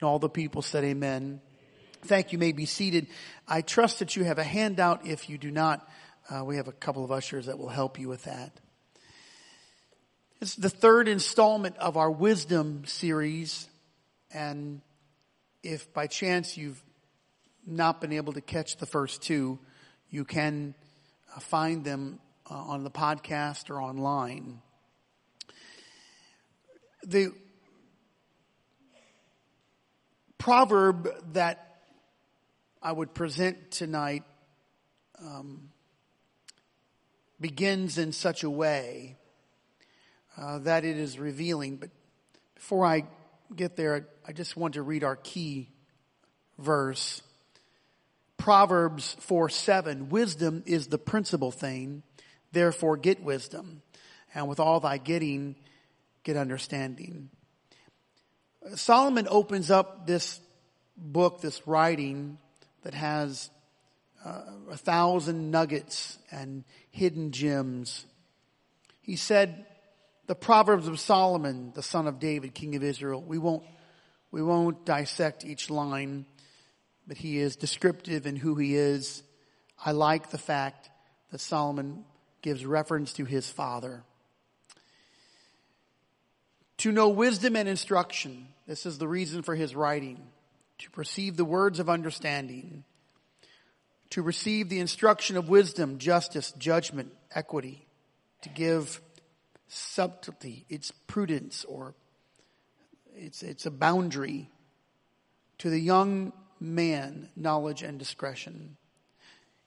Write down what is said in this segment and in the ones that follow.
And all the people said amen. Thank you. may be seated. I trust that you have a handout. If you do not, uh, we have a couple of ushers that will help you with that. It's the third installment of our wisdom series. And if by chance you've not been able to catch the first two, you can uh, find them uh, on the podcast or online. The proverb that I would present tonight um, begins in such a way uh, that it is revealing. But before I get there, I just want to read our key verse. Proverbs 4 7, wisdom is the principal thing, therefore get wisdom. And with all thy getting, get understanding. Solomon opens up this book, this writing that has uh, a thousand nuggets and hidden gems. He said, the Proverbs of Solomon, the son of David, king of Israel. We won't, we won't dissect each line, but he is descriptive in who he is. I like the fact that Solomon gives reference to his father. To know wisdom and instruction, this is the reason for his writing. To perceive the words of understanding. To receive the instruction of wisdom, justice, judgment, equity. To give subtlety, it's prudence, or it's, it's a boundary. To the young man, knowledge and discretion.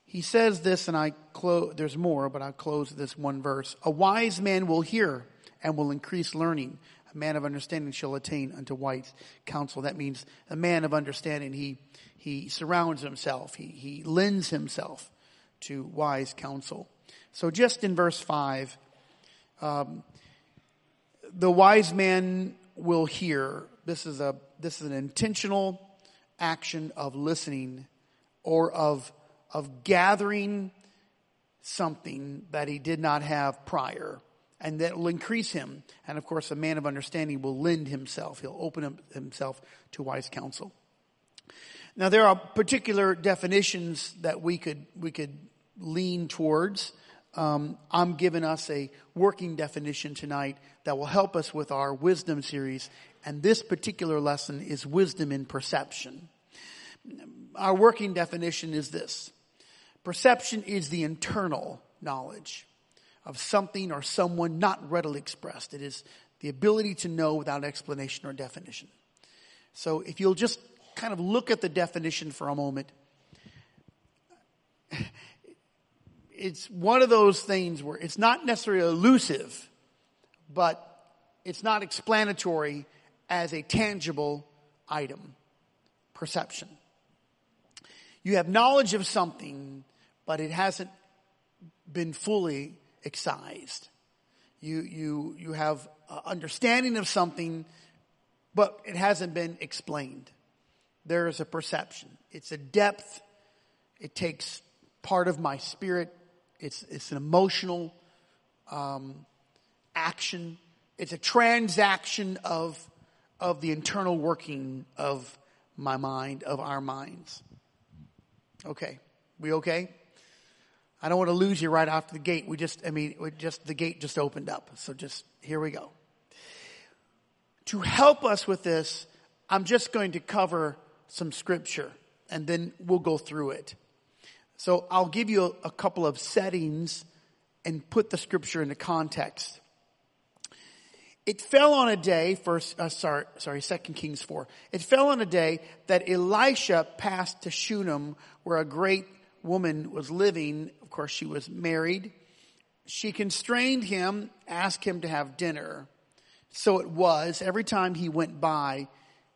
He says this, and I close, there's more, but I'll close this one verse. A wise man will hear and will increase learning. A man of understanding shall attain unto wise counsel. That means a man of understanding, he, he surrounds himself, he, he lends himself to wise counsel. So just in verse 5, um, the wise man will hear. This is a this is an intentional action of listening or of of gathering something that he did not have prior and that will increase him and of course a man of understanding will lend himself he'll open himself to wise counsel now there are particular definitions that we could we could lean towards um, I'm giving us a working definition tonight that will help us with our wisdom series. And this particular lesson is wisdom in perception. Our working definition is this. Perception is the internal knowledge of something or someone not readily expressed. It is the ability to know without explanation or definition. So if you'll just kind of look at the definition for a moment, it's one of those things where it's not necessarily elusive, but it's not explanatory as a tangible item. Perception. You have knowledge of something, but it hasn't been fully excised. You, you, you have understanding of something, but it hasn't been explained. There is a perception. It's a depth. It takes part of my spirit it's, it's an emotional um, action. It's a transaction of, of the internal working of my mind, of our minds. Okay. We okay? I don't want to lose you right off the gate. We just, I mean, we just, the gate just opened up. So just, here we go. To help us with this, I'm just going to cover some scripture and then we'll go through it. So I'll give you a, a couple of settings and put the scripture into context. It fell on a day, first, uh, sorry, sorry, second Kings 4. It fell on a day that Elisha passed to Shunem where a great woman was living. Of course, she was married. She constrained him, asked him to have dinner. So it was every time he went by,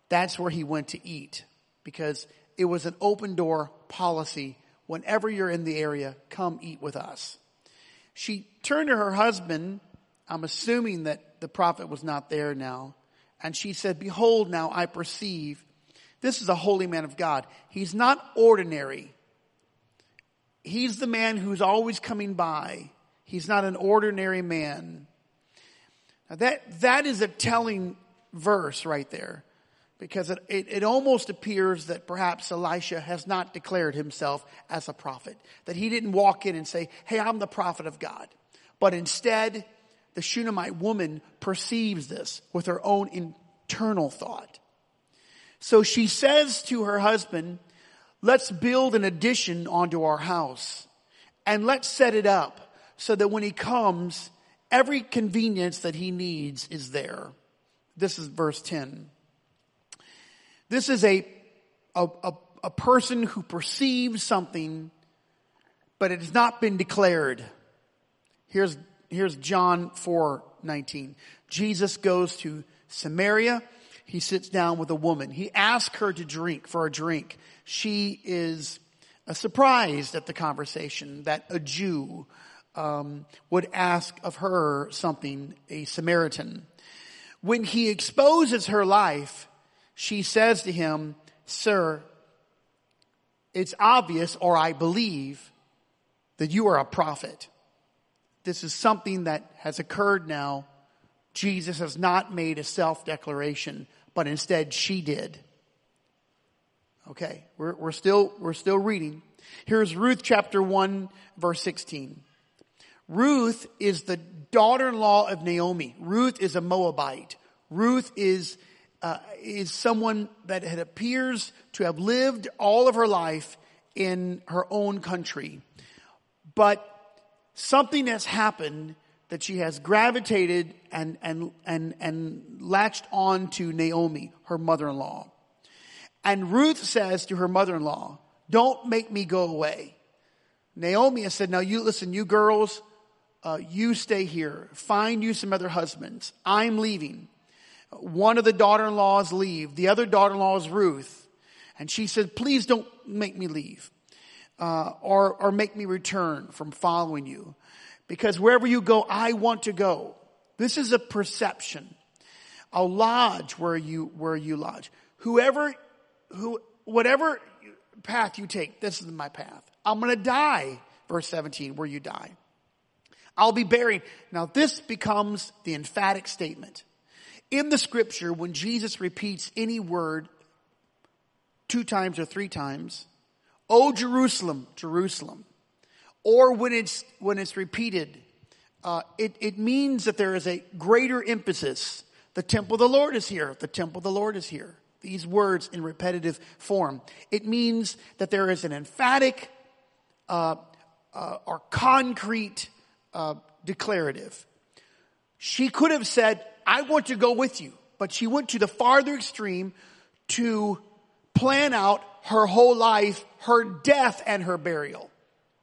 that's where he went to eat because it was an open door policy whenever you're in the area, come eat with us. She turned to her husband. I'm assuming that the prophet was not there now. And she said, behold, now I perceive this is a holy man of God. He's not ordinary. He's the man who's always coming by. He's not an ordinary man. Now that, that is a telling verse right there. because it, it, it, almost appears that perhaps Elisha has not declared himself as a prophet. That he didn't walk in and say, hey, I'm the prophet of God. But instead, the Shunammite woman perceives this with her own internal thought. So she says to her husband, let's build an addition onto our house and let's set it up so that when he comes, every convenience that he needs is there. This is verse 10. This is a, a, a, a person who perceives something, but it has not been declared. Here's, here's John 4, 19. Jesus goes to Samaria. He sits down with a woman. He asks her to drink for a drink. She is uh, surprised at the conversation that a Jew um, would ask of her something, a Samaritan. When he exposes her life, she says to him, Sir, it's obvious, or I believe, that you are a prophet. This is something that has occurred now. Jesus has not made a self declaration, but instead she did. Okay, we're, we're still, we're still reading. Here's Ruth chapter 1 verse 16. Ruth is the daughter-in-law of Naomi. Ruth is a Moabite. Ruth is uh, is someone that had appears to have lived all of her life in her own country, but something has happened that she has gravitated and and and and latched on to Naomi, her mother-in-law. And Ruth says to her mother-in-law, "Don't make me go away." Naomi has said, "Now you listen, you girls, uh, you stay here. Find you some other husbands. I'm leaving." One of the daughter-in-laws leave. The other daughter-in-law is Ruth. And she said, please don't make me leave. Uh, or, or make me return from following you. Because wherever you go, I want to go. This is a perception. I'll lodge where you, where you lodge. Whoever, who, whatever path you take, this is my path. I'm gonna die, verse 17, where you die. I'll be buried. Now this becomes the emphatic statement. In the scripture, when Jesus repeats any word two times or three times, Oh Jerusalem, Jerusalem, or when it's, when it's repeated, uh, it, it means that there is a greater emphasis. The temple of the Lord is here. The temple of the Lord is here. These words in repetitive form. It means that there is an emphatic uh, uh, or concrete uh, declarative. She could have said, I want to go with you. But she went to the farther extreme to plan out her whole life, her death and her burial.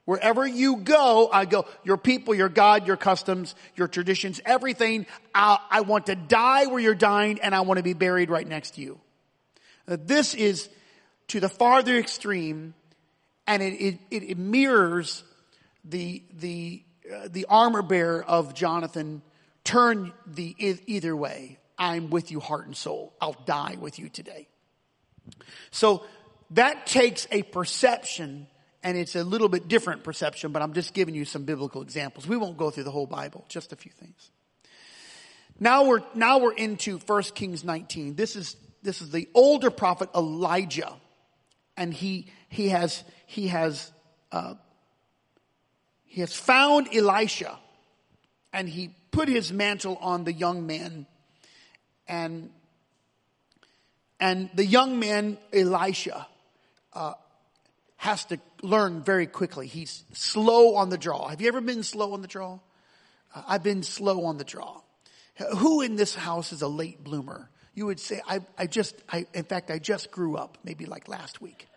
Wherever you go, I go, your people, your God, your customs, your traditions, everything. I, I want to die where you're dying and I want to be buried right next to you. This is to the farther extreme and it, it, it mirrors the, the, uh, the armor bearer of Jonathan turn the either way. I'm with you heart and soul. I'll die with you today. So that takes a perception and it's a little bit different perception, but I'm just giving you some biblical examples. We won't go through the whole Bible, just a few things. Now we're, now we're into 1 Kings 19. This is, this is the older prophet Elijah. And he, he has, he has, uh, he has found Elisha. And he put his mantle on the young man. And and the young man elisha uh, has to learn very quickly. He's slow on the draw. Have you ever been slow on the draw? Uh, i've been slow on the draw. Who in this house is a late bloomer you would say i, I just I, in fact i just grew up maybe like last week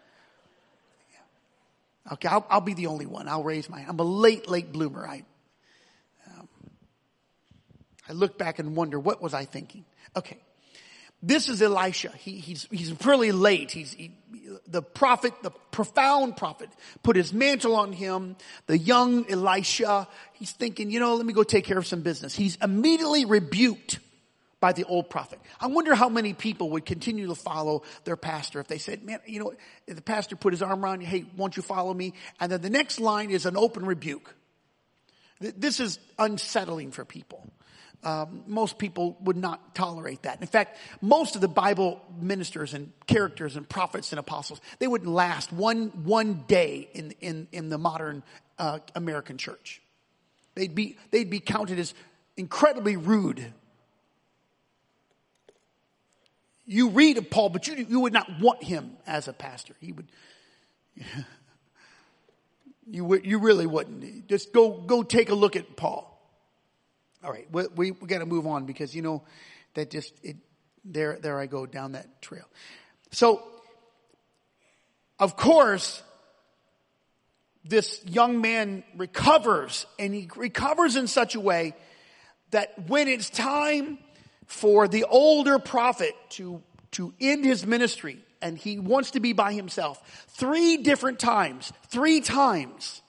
okay I'll, I'll be the only one i'll raise my i'm a late late bloomer i um, I look back and wonder, what was I thinking? Okay. This is Elisha. He, he's, he's really late. He's, he, the prophet, the profound prophet, put his mantle on him. The young Elisha, he's thinking, you know, let me go take care of some business. He's immediately rebuked by the old prophet. I wonder how many people would continue to follow their pastor if they said, man, you know, the pastor put his arm around you, hey, won't you follow me? And then the next line is an open rebuke. This is unsettling for people. um, most people would not tolerate that. In fact, most of the Bible ministers and characters and prophets and apostles, they wouldn't last one, one day in, in, in the modern uh, American church. They'd be, they'd be counted as incredibly rude. You read of Paul, but you, you would not want him as a pastor. He would, you, you really wouldn't. Just go, go take a look at Paul. All right, we, we, we got to move on because you know that just it, there there I go down that trail. So, of course, this young man recovers, and he recovers in such a way that when it's time for the older prophet to to end his ministry, and he wants to be by himself, three different times, three times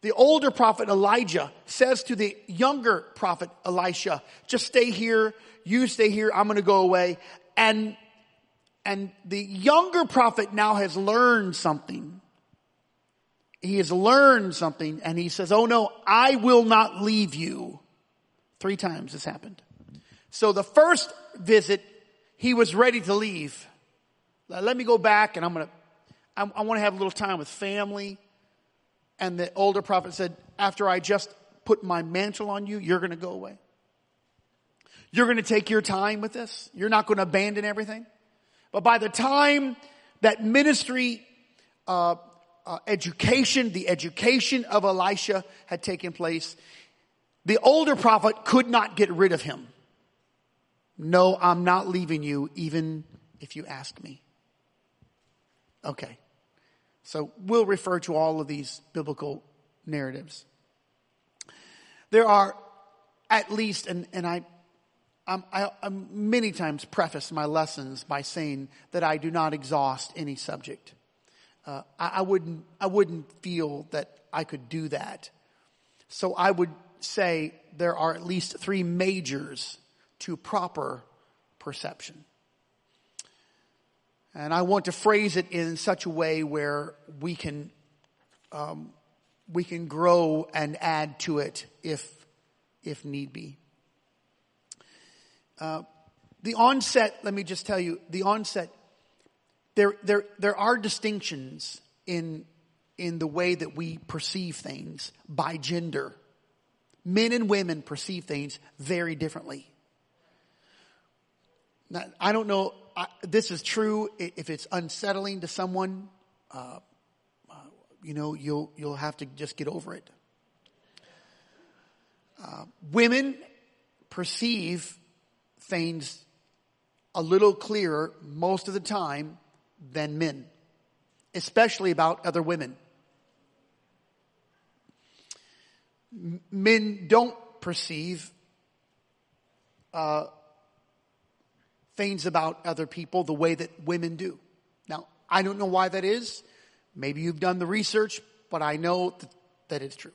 the older prophet Elijah says to the younger prophet Elisha, just stay here, you stay here, I'm gonna go away. And, and the younger prophet now has learned something. He has learned something and he says, oh no, I will not leave you. Three times this happened. So the first visit, he was ready to leave. Let me go back and I'm gonna, I, I want to have a little time with family. And the older prophet said, After I just put my mantle on you, you're going to go away. You're going to take your time with this. You're not going to abandon everything. But by the time that ministry, uh, uh, education, the education of Elisha had taken place, the older prophet could not get rid of him. No, I'm not leaving you, even if you ask me. Okay. So we'll refer to all of these biblical narratives. There are at least, and, and I, I'm, I, am many times preface my lessons by saying that I do not exhaust any subject. Uh, I, I wouldn't, I wouldn't feel that I could do that. So I would say there are at least three majors to proper perception. And I want to phrase it in such a way where we can, um, we can grow and add to it if, if need be. Uh, the onset, let me just tell you, the onset, there, there, there are distinctions in, in the way that we perceive things by gender. Men and women perceive things very differently. Now, I don't know I, this is true if it's unsettling to someone, uh, uh, you know, you'll, you'll have to just get over it. Uh, women perceive things a little clearer most of the time than men, especially about other women. Men don't perceive uh, things about other people the way that women do. Now, I don't know why that is. Maybe you've done the research, but I know that, it's true.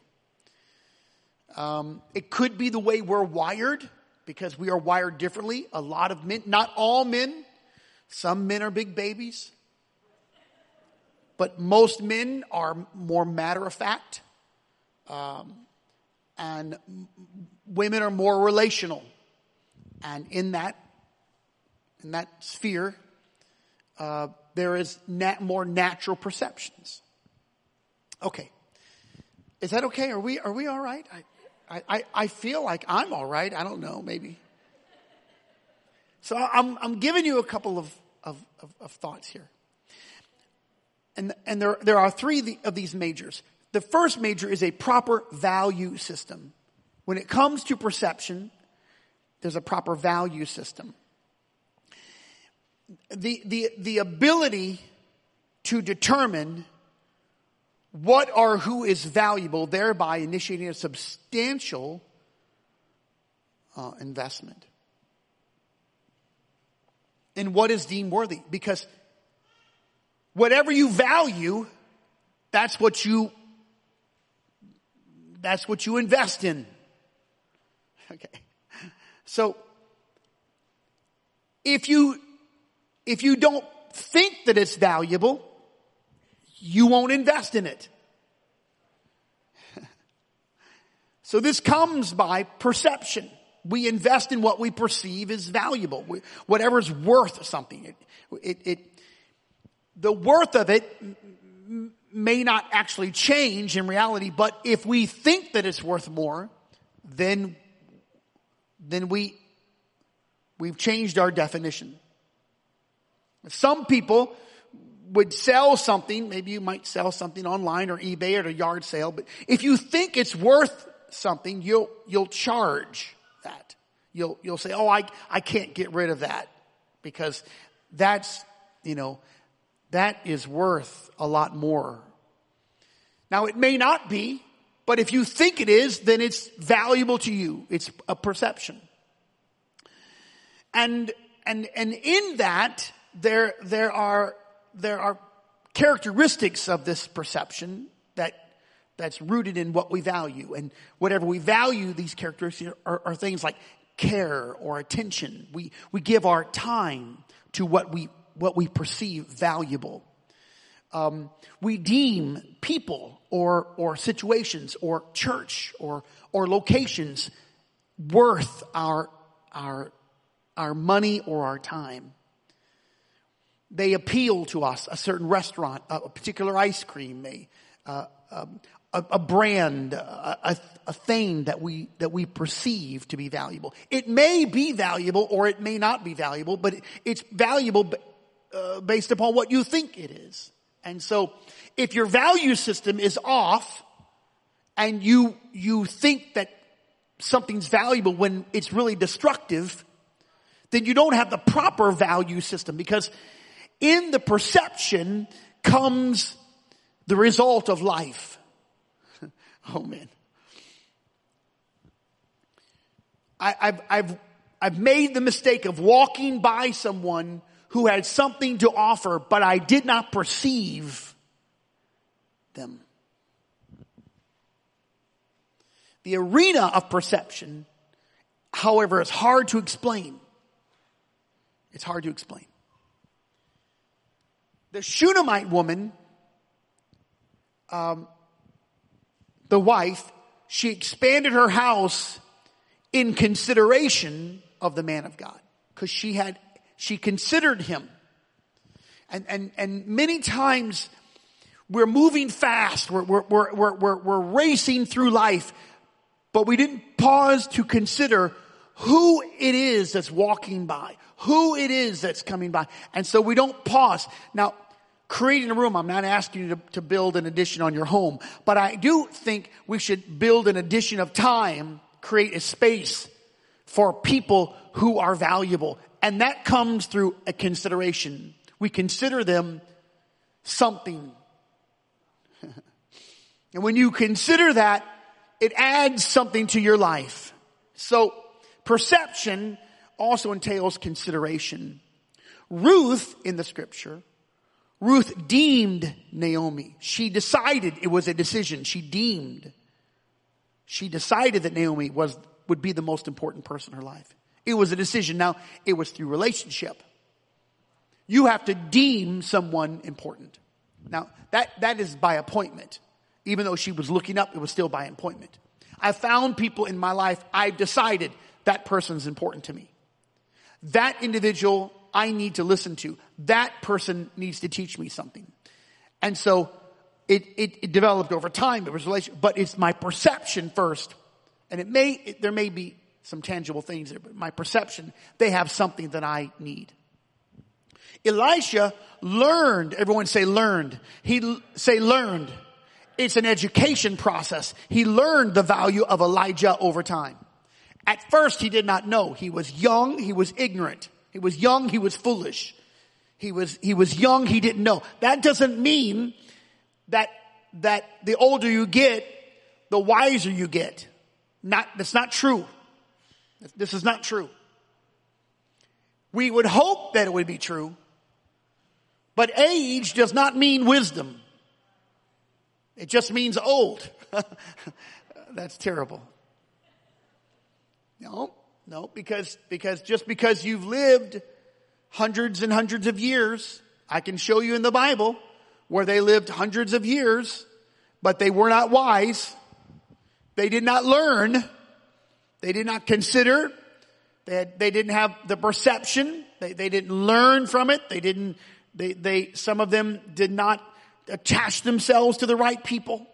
Um, it could be the way we're wired because we are wired differently. A lot of men, not all men, some men are big babies, but most men are more matter of fact. Um, and women are more relational. And in that, in that sphere, uh, there is nat- more natural perceptions. Okay. Is that okay? Are we, are we all right? I, I, I feel like I'm all right. I don't know, maybe. So I'm, I'm giving you a couple of, of, of, of thoughts here. And, and there, there are three of these majors. The first major is a proper value system. When it comes to perception, there's a proper value system the, the, the ability to determine what or who is valuable, thereby initiating a substantial uh, investment in what is deemed worthy. Because whatever you value, that's what you that's what you invest in. Okay. So if you if you don't think that it's valuable, you won't invest in it. so this comes by perception. We invest in what we perceive is valuable, whatever's worth something. It, it, it, the worth of it may not actually change in reality, but if we think that it's worth more, then, then we, we've changed our definition. Some people would sell something, maybe you might sell something online or eBay at a yard sale, but if you think it's worth something, you'll, you'll charge that. You'll, you'll say, oh, I, I can't get rid of that because that's, you know, that is worth a lot more. Now it may not be, but if you think it is, then it's valuable to you. It's a perception. And, and, and in that, there, there are, there are characteristics of this perception that, that's rooted in what we value. And whatever we value, these characteristics are, are things like care or attention. We, we give our time to what we, what we perceive valuable. Um, we deem people or or situations or church or or locations worth our our our money or our time. They appeal to us. A certain restaurant, a, particular ice cream, a uh, a, a, brand, a, a, thing that we that we perceive to be valuable. It may be valuable or it may not be valuable, but it's valuable uh, based upon what you think it is. And so if your value system is off and you, you think that something's valuable when it's really destructive, then you don't have the proper value system because in the perception comes the result of life. oh man. I, have I've, I've made the mistake of walking by someone who had something to offer, but I did not perceive them. The arena of perception, however, is hard to explain. It's hard to explain. The Shunammite woman, um, the wife, she expanded her house in consideration of the man of God because she had she considered him. And, and, and many times we're moving fast. We're, we're, we're, we're, we're racing through life, but we didn't pause to consider who it is that's walking by, who it is that's coming by. And so we don't pause. Now, creating a room, I'm not asking you to, to build an addition on your home, but I do think we should build an addition of time, create a space for people who are valuable and that comes through a consideration. We consider them something. and when you consider that, it adds something to your life. So perception also entails consideration. Ruth in the scripture, Ruth deemed Naomi. She decided it was a decision. She deemed. She decided that Naomi was, would be the most important person in her life. It was a decision. Now, it was through relationship. You have to deem someone important. Now, that, that is by appointment. Even though she was looking up, it was still by appointment. I found people in my life, I've decided that person's important to me. That individual I need to listen to. That person needs to teach me something. And so it, it, it developed over time. It was relation, but it's my perception first. And it may, it, there may be some tangible things there, but my perception, they have something that I need. Elisha learned, everyone say learned. He say learned. It's an education process. He learned the value of Elijah over time. At first he did not know. He was young, he was ignorant. He was young, he was foolish. He was, he was young, he didn't know. That doesn't mean that, that the older you get, the wiser you get. Not, that's not true. This is not true. We would hope that it would be true, but age does not mean wisdom. It just means old. That's terrible. No, no, because, because just because you've lived hundreds and hundreds of years, I can show you in the Bible where they lived hundreds of years, but they were not wise. They did not learn They did not consider. They, had, they didn't have the perception. They, they didn't learn from it. They didn't, they, they, some of them did not attach themselves to the right people.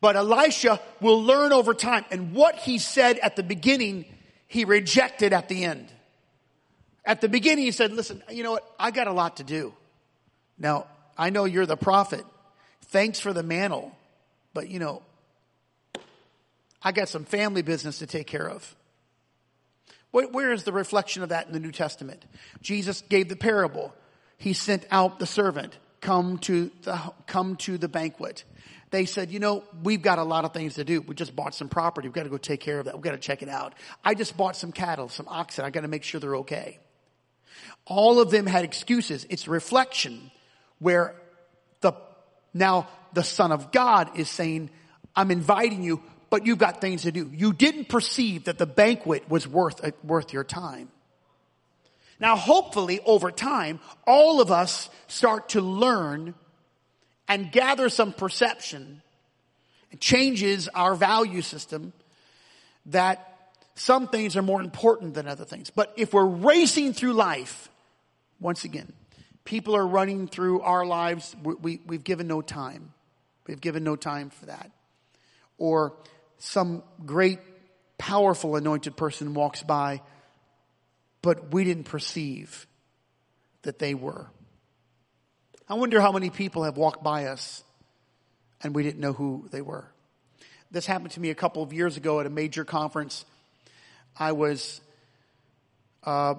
But Elisha will learn over time. And what he said at the beginning, he rejected at the end. At the beginning, he said, listen, you know what? I got a lot to do. Now, I know you're the prophet. Thanks for the mantle. But you know, I got some family business to take care of. Where is the reflection of that in the New Testament? Jesus gave the parable. He sent out the servant, come to the, come to the banquet. They said, you know, we've got a lot of things to do. We just bought some property. We've got to go take care of that. We've got to check it out. I just bought some cattle, some oxen. I got to make sure they're okay. All of them had excuses. It's reflection where the, now the son of God is saying, I'm inviting you, but you've got things to do. You didn't perceive that the banquet was worth, worth your time. Now hopefully over time, all of us start to learn and gather some perception and changes our value system that some things are more important than other things. But if we're racing through life, once again, people are running through our lives, we, we, have given no time. We've given no time for that. Or some great, powerful anointed person walks by, but we didn't perceive that they were. I wonder how many people have walked by us and we didn't know who they were. This happened to me a couple of years ago at a major conference. I was, uh,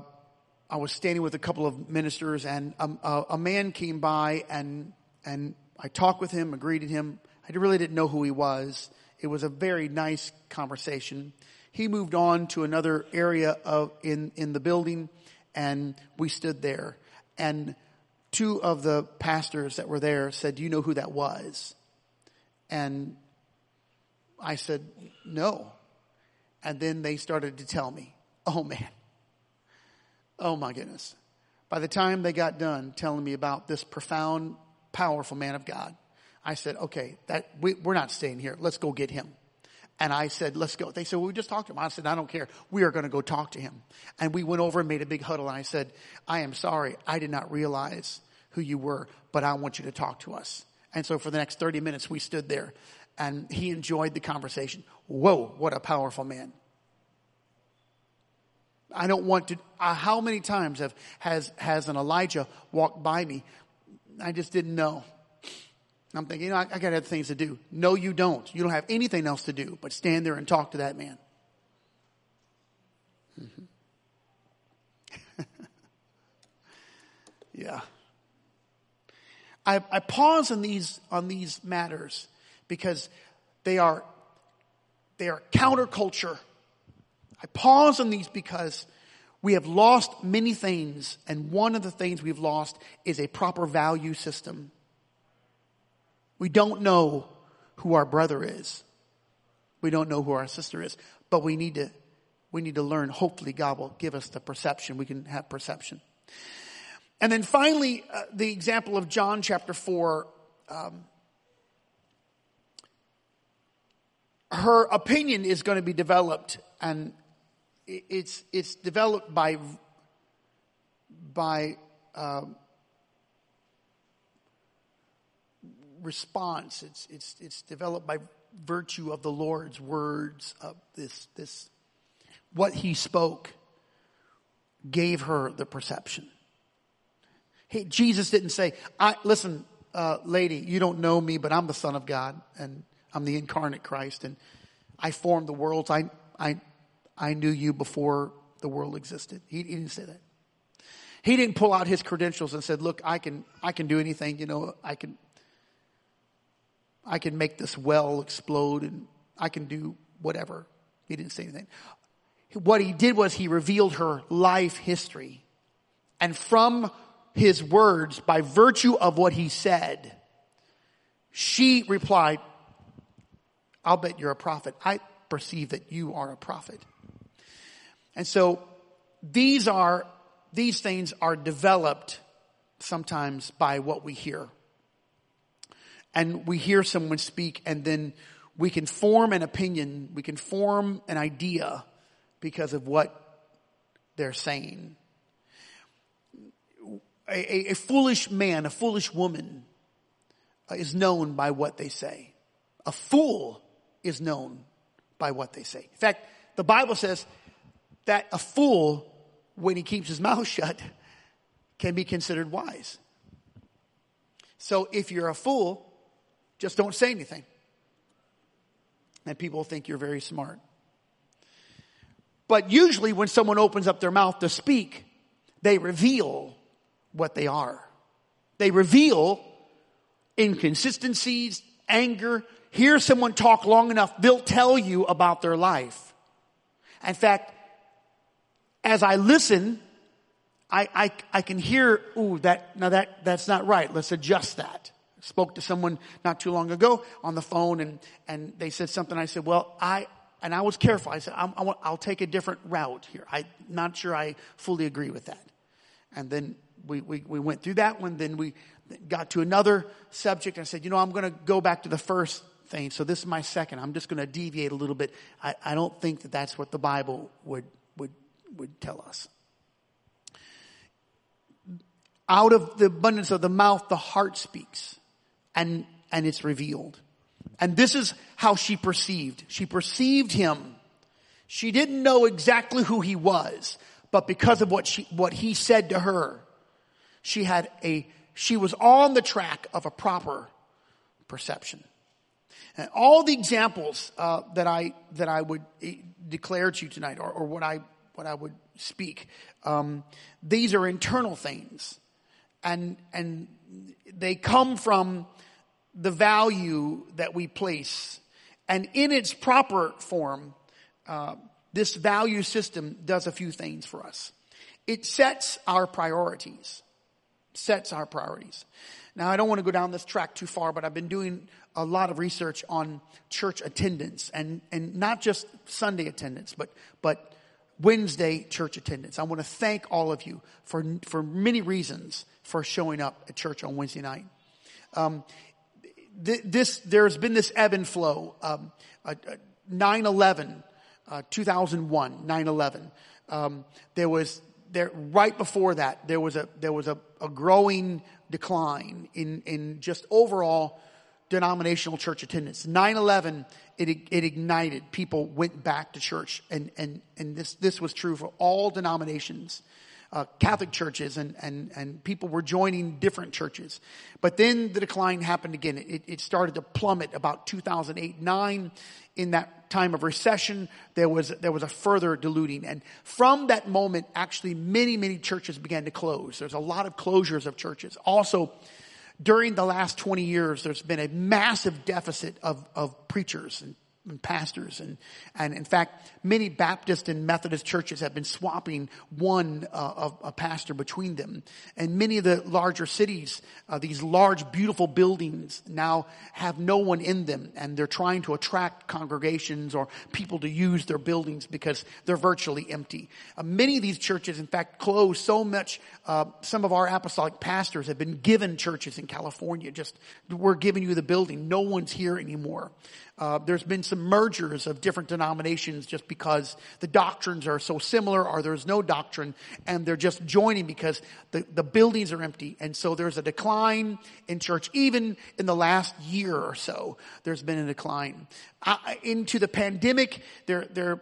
I was standing with a couple of ministers and a, a, a man came by and, and I talked with him, I greeted him. I really didn't know who he was. It was a very nice conversation. He moved on to another area of, in, in the building and we stood there. And two of the pastors that were there said, do you know who that was? And I said, no. And then they started to tell me, oh man, oh my goodness. By the time they got done telling me about this profound, powerful man of God, I said, okay, that, we, we're not staying here. Let's go get him. And I said, let's go. They said, well, we just talked to him. I said, I don't care. We are going to go talk to him. And we went over and made a big huddle. And I said, I am sorry. I did not realize who you were, but I want you to talk to us. And so for the next 30 minutes, we stood there and he enjoyed the conversation. Whoa, what a powerful man. I don't want to, uh, how many times have, has, has an Elijah walked by me? I just didn't know. I'm thinking, you know, I, I got other things to do. No, you don't. You don't have anything else to do but stand there and talk to that man. Mm-hmm. yeah. I, I pause on these, on these matters because they are, they are counterculture. I pause on these because we have lost many things and one of the things we've lost is a proper value system. We don't know who our brother is. We don't know who our sister is, but we need to, we need to learn. Hopefully God will give us the perception. We can have perception. And then finally, uh, the example of John chapter 4, um, her opinion is going to be developed and it's, it's developed by, by, um, response. It's, it's, it's developed by virtue of the Lord's words of this, this, what he spoke gave her the perception. Hey, Jesus didn't say, I, listen, uh, lady, you don't know me, but I'm the son of God and I'm the incarnate Christ and I formed the worlds. I, I, I knew you before the world existed. He, he didn't say that. He didn't pull out his credentials and said, look, I can, I can do anything, you know, I can, I can make this well explode and I can do whatever. He didn't say anything. What he did was he revealed her life history. And from his words, by virtue of what he said, she replied, I'll bet you're a prophet. I perceive that you are a prophet. And so these are, these things are developed sometimes by what we hear and we hear someone speak and then we can form an opinion, we can form an idea because of what they're saying. A, a, a foolish man, a foolish woman uh, is known by what they say. A fool is known by what they say. In fact, the Bible says that a fool, when he keeps his mouth shut, can be considered wise. So if you're a fool, just don't say anything. And people think you're very smart. But usually when someone opens up their mouth to speak, they reveal what they are. They reveal inconsistencies, anger. Hear someone talk long enough, they'll tell you about their life. In fact, as I listen, I, I, I can hear, ooh, that, now that, that's not right. Let's adjust that. Spoke to someone not too long ago on the phone and, and they said something. I said, well, I, and I was careful. I said, i will take a different route here. I'm not sure I fully agree with that. And then we, we, we went through that one. Then we got to another subject. And I said, you know, I'm going to go back to the first thing. So this is my second. I'm just going to deviate a little bit. I, I don't think that that's what the Bible would, would, would tell us. Out of the abundance of the mouth, the heart speaks and, and it's revealed. And this is how she perceived. She perceived him. She didn't know exactly who he was, but because of what she, what he said to her, she had a, she was on the track of a proper perception. And all the examples uh, that I that I would eh, declare to you tonight, or, or what I what I would speak, um, these are internal things and, and they come from the value that we place. And in its proper form, uh, this value system does a few things for us. It sets our priorities. Sets our priorities. Now, I don't want to go down this track too far, but I've been doing a lot of research on church attendance and, and not just Sunday attendance, but, but Wednesday church attendance. I want to thank all of you for, for many reasons for showing up at church on Wednesday night. Um, th- this, there's been this ebb and flow. Um, uh, 9-11, uh, 2001, 9-11. Um, there was, there, right before that, there was a, there was a, a growing decline in, in just overall denominational church attendance. 9-11, it, it ignited. People went back to church and, and, and this, this was true for all denominations uh, Catholic churches and, and, and people were joining different churches. But then the decline happened again. It, it started to plummet about 2008, 9. In that time of recession, there was, there was a further diluting. And from that moment, actually many, many churches began to close. There's a lot of closures of churches. Also, during the last 20 years, there's been a massive deficit of, of preachers and and pastors. And and in fact many baptist and methodist churches have been swapping one uh, of a pastor between them. And many of the larger cities uh, these large beautiful buildings now have no one in them. And they're trying to attract congregations or people to use their buildings because they're virtually empty. Uh, many of these churches in fact closed so much uh, some of our apostolic pastors have been given churches in california. Just we're giving you the building. No one's here anymore uh, there's been some mergers of different denominations just because the doctrines are so similar or there's no doctrine and they're just joining because the, the buildings are empty. And so there's a decline in church. Even in the last year or so, there's been a decline. Uh, into the pandemic, there, there,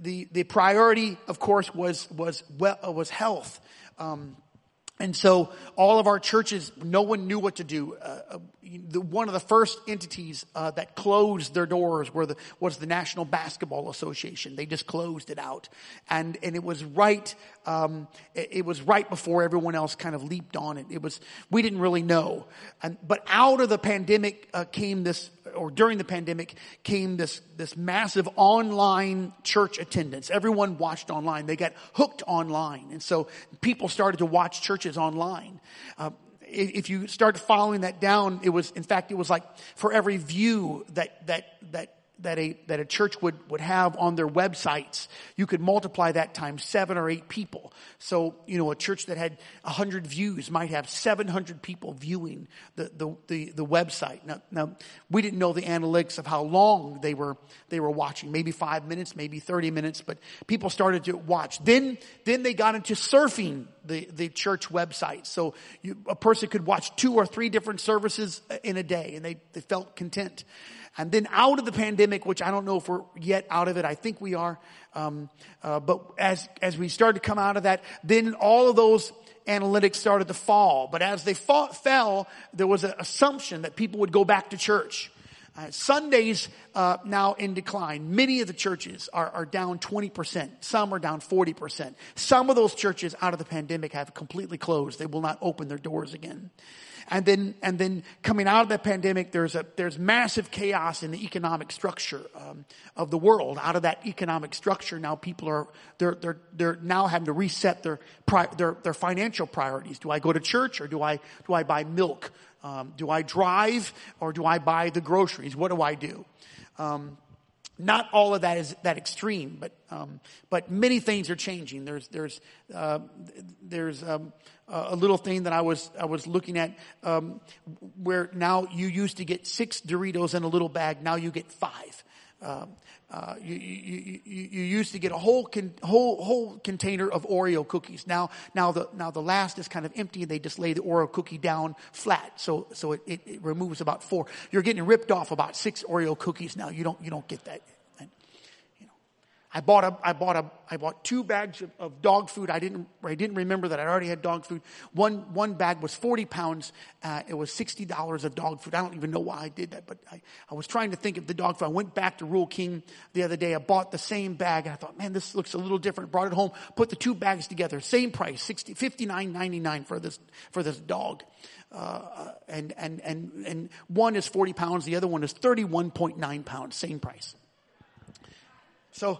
the, the priority, of course, was, was, well, was health. Um, and so all of our churches, no one knew what to do. Uh, uh, the, one of the first entities uh, that closed their doors the, was the National Basketball Association. They just closed it out, and and it was right. Um, it, it, was right before everyone else kind of leaped on it. It was we didn't really know, and but out of the pandemic uh, came this or during the pandemic came this, this massive online church attendance. Everyone watched online. They got hooked online. And so people started to watch churches online. Uh, if you start following that down, it was, in fact, it was like for every view that, that, that that a, that a church would, would have on their websites, you could multiply that times seven or eight people. So, you know, a church that had a hundred views might have 700 people viewing the, the, the, the, website. Now, now, we didn't know the analytics of how long they were, they were watching. Maybe five minutes, maybe 30 minutes, but people started to watch. Then, then they got into surfing the, the church website. So you, a person could watch two or three different services in a day and they, they felt content. And then out of the pandemic, which I don't know if we're yet out of it, I think we are. Um, uh, but as as we started to come out of that, then all of those analytics started to fall. But as they fought, fell, there was an assumption that people would go back to church. Uh, Sundays uh, now in decline. Many of the churches are, are down 20%. Some are down 40%. Some of those churches out of the pandemic have completely closed. They will not open their doors again. And then, and then coming out of the pandemic, there's a, there's massive chaos in the economic structure, um, of the world. Out of that economic structure, now people are, they're, they're, they're now having to reset their, their, their financial priorities. Do I go to church or do I, do I buy milk? Um, do I drive or do I buy the groceries? What do I do? Um, not all of that is that extreme, but um, but many things are changing. There's there's uh, there's um, a little thing that I was I was looking at um, where now you used to get six Doritos in a little bag. Now you get five. Um, uh, you, you, you, you, used to get a whole con, whole whole container of Oreo cookies. Now now the now the last is kind of empty, and they just lay the Oreo cookie down flat, so so it, it, it removes about four. You're getting ripped off about six Oreo cookies now. You don't you don't get that I bought a, I bought a, I bought two bags of, of, dog food. I didn't, I didn't remember that I already had dog food. One, one bag was 40 pounds. Uh, it was $60 of dog food. I don't even know why I did that, but I, I was trying to think of the dog food. I went back to Rural King the other day. I bought the same bag and I thought, man, this looks a little different. Brought it home, put the two bags together. Same price, 60, 59.99 for this, for this dog. Uh, and, and, and, and one is 40 pounds. The other one is 31.9 pounds. Same price. So,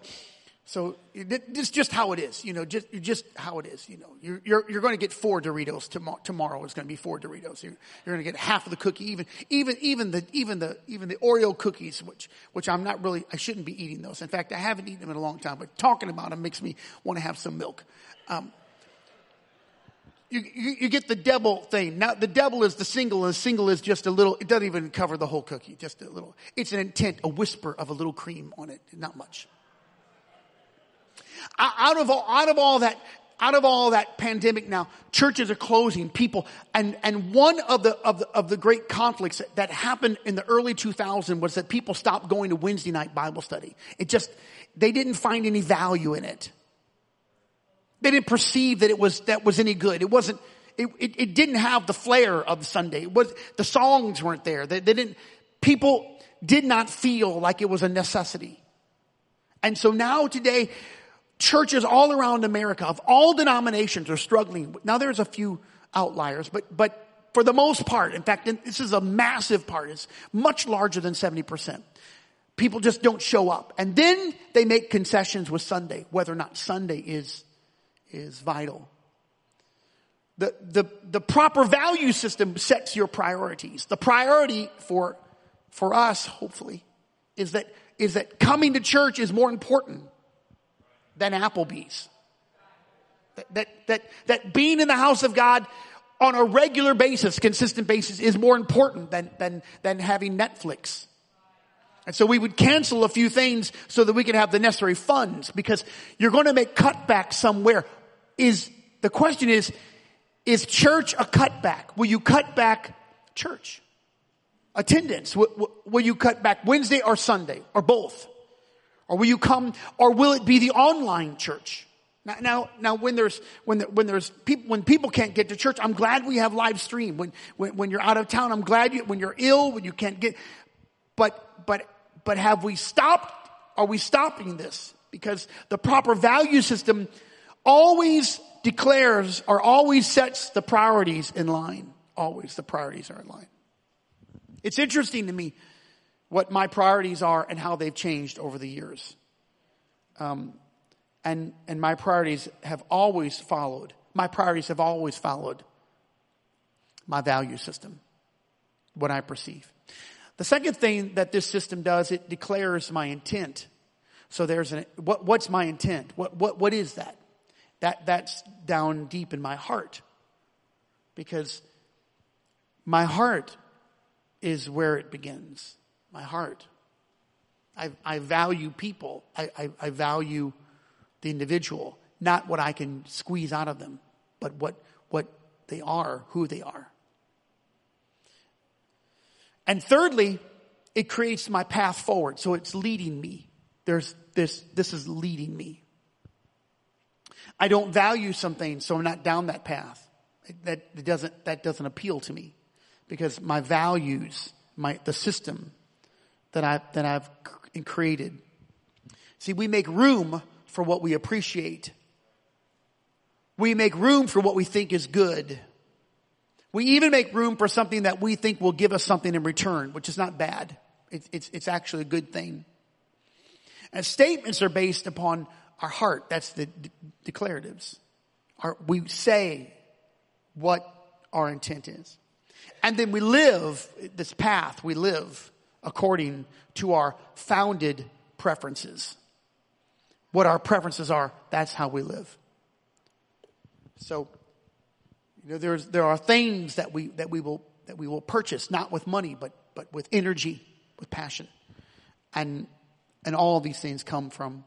so it's just how it is, you know, just, just how it is, you know. You're, you're, you're going to get four Doritos tomorrow, tomorrow is going to be four Doritos. You're, you're going to get half of the cookie, even, even, even the, even the, even the Oreo cookies, which, which I'm not really, I shouldn't be eating those. In fact, I haven't eaten them in a long time, but talking about them makes me want to have some milk. Um, you, you, you, get the double thing. Now the double is the single and the single is just a little, it doesn't even cover the whole cookie, just a little. It's an intent, a whisper of a little cream on it, not much. Out of all, out of all that, out of all that pandemic now, churches are closing, people, and, and one of the, of the, of the great conflicts that, happened in the early 2000s was that people stopped going to Wednesday night Bible study. It just, they didn't find any value in it. They didn't perceive that it was, that was any good. It wasn't, it, it, it didn't have the flair of Sunday. It was, the songs weren't there. They, they didn't, people did not feel like it was a necessity. And so now today, churches all around America of all denominations are struggling. Now there's a few outliers, but, but for the most part, in fact, this is a massive part. It's much larger than 70%. People just don't show up. And then they make concessions with Sunday, whether or not Sunday is, is vital. The, the, the proper value system sets your priorities. The priority for, for us, hopefully, is that, is that coming to church is more important than Applebee's. That, that, that, that being in the house of God on a regular basis, consistent basis is more important than, than, than having Netflix. And so we would cancel a few things so that we could have the necessary funds because you're going to make cutbacks somewhere. Is, the question is, is church a cutback? Will you cut back church? Attendance? Will, will you cut back Wednesday or Sunday or both? Or will you come, or will it be the online church? Now, now, now when there's, when, the, when there's people, when people can't get to church, I'm glad we have live stream. When, when, when you're out of town, I'm glad you, when you're ill, when you can't get, but, but, but have we stopped? Are we stopping this? Because the proper value system always declares or always sets the priorities in line. Always the priorities are in line. It's interesting to me what my priorities are and how they've changed over the years. Um, and, and my priorities have always followed, my priorities have always followed my value system, what I perceive. The second thing that this system does, it declares my intent. So there's an, what, what's my intent? What, what, what is that? That, that's down deep in my heart. Because my heart is where it begins. My heart. I, I value people. I, I, I value the individual, not what I can squeeze out of them, but what, what they are, who they are. And thirdly, it creates my path forward. So it's leading me. There's this, this is leading me. I don't value something, so I'm not down that path. That doesn't, that doesn't appeal to me because my values, my, the system that I, that I've created. See, we make room for what we appreciate. We make room for what we think is good. We even make room for something that we think will give us something in return, which is not bad. It's, it's, it's actually a good thing. And statements are based upon our heart. That's the de- declaratives. Our, we say what our intent is. And then we live this path, we live according to our founded preferences. What our preferences are, that's how we live. So, you know, there's, there are things that we, that we will, that we will purchase, not with money, but, but with energy, with passion. And, and all of these things come from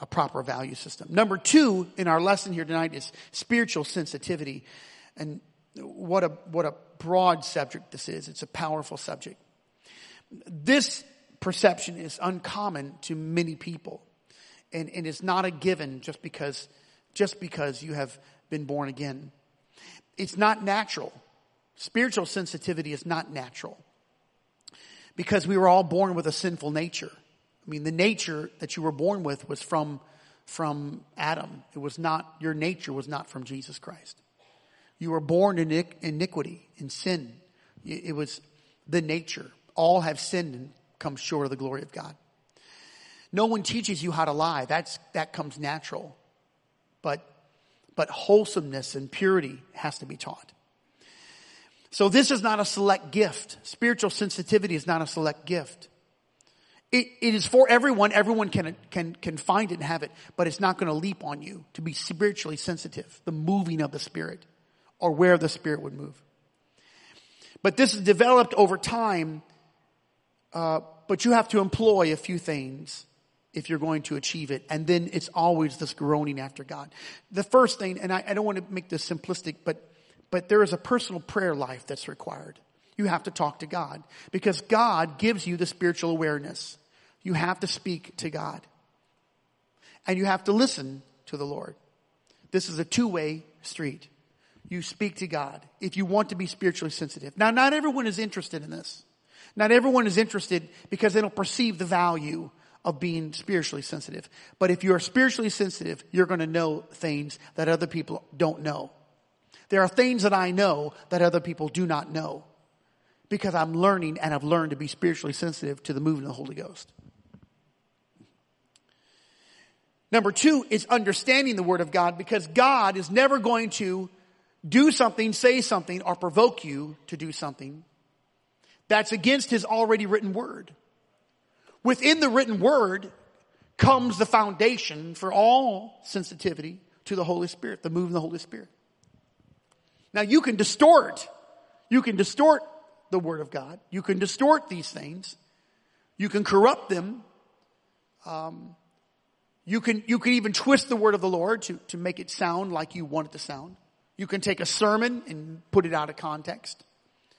a proper value system. Number two in our lesson here tonight is spiritual sensitivity. And what a, what a broad subject this is. It's a powerful subject. This perception is uncommon to many people. And, and it's not a given just because, just because you have been born again. It's not natural. Spiritual sensitivity is not natural. Because we were all born with a sinful nature. I mean, the nature that you were born with was from, from Adam. It was not, your nature was not from Jesus Christ. You were born in iniquity, in sin. It was the nature. All have sinned and come short of the glory of God. No one teaches you how to lie. That's, that comes natural. But, but wholesomeness and purity has to be taught. So this is not a select gift. Spiritual sensitivity is not a select gift. It, it is for everyone. Everyone can, can, can find it and have it, but it's not going to leap on you to be spiritually sensitive. The moving of the Spirit or where the Spirit would move. But this is developed over time, uh, but you have to employ a few things if you're going to achieve it. And then it's always this groaning after God. The first thing, and I, I don't want to make this simplistic, but, but there is a personal prayer life that's required. You have to talk to God because God gives you the spiritual awareness. You have to speak to God and you have to listen to the Lord. This is a two-way street you speak to God if you want to be spiritually sensitive. Now, not everyone is interested in this. Not everyone is interested because they don't perceive the value of being spiritually sensitive. But if you're spiritually sensitive, you're going to know things that other people don't know. There are things that I know that other people do not know because I'm learning and I've learned to be spiritually sensitive to the movement of the Holy Ghost. Number two is understanding the Word of God because God is never going to do something, say something, or provoke you to do something that's against his already written word. Within the written word comes the foundation for all sensitivity to the Holy Spirit, the move of the Holy Spirit. Now you can distort, you can distort the word of God. You can distort these things. You can corrupt them. Um, you can, you can even twist the word of the Lord to, to make it sound like you want it to sound. You can take a sermon and put it out of context.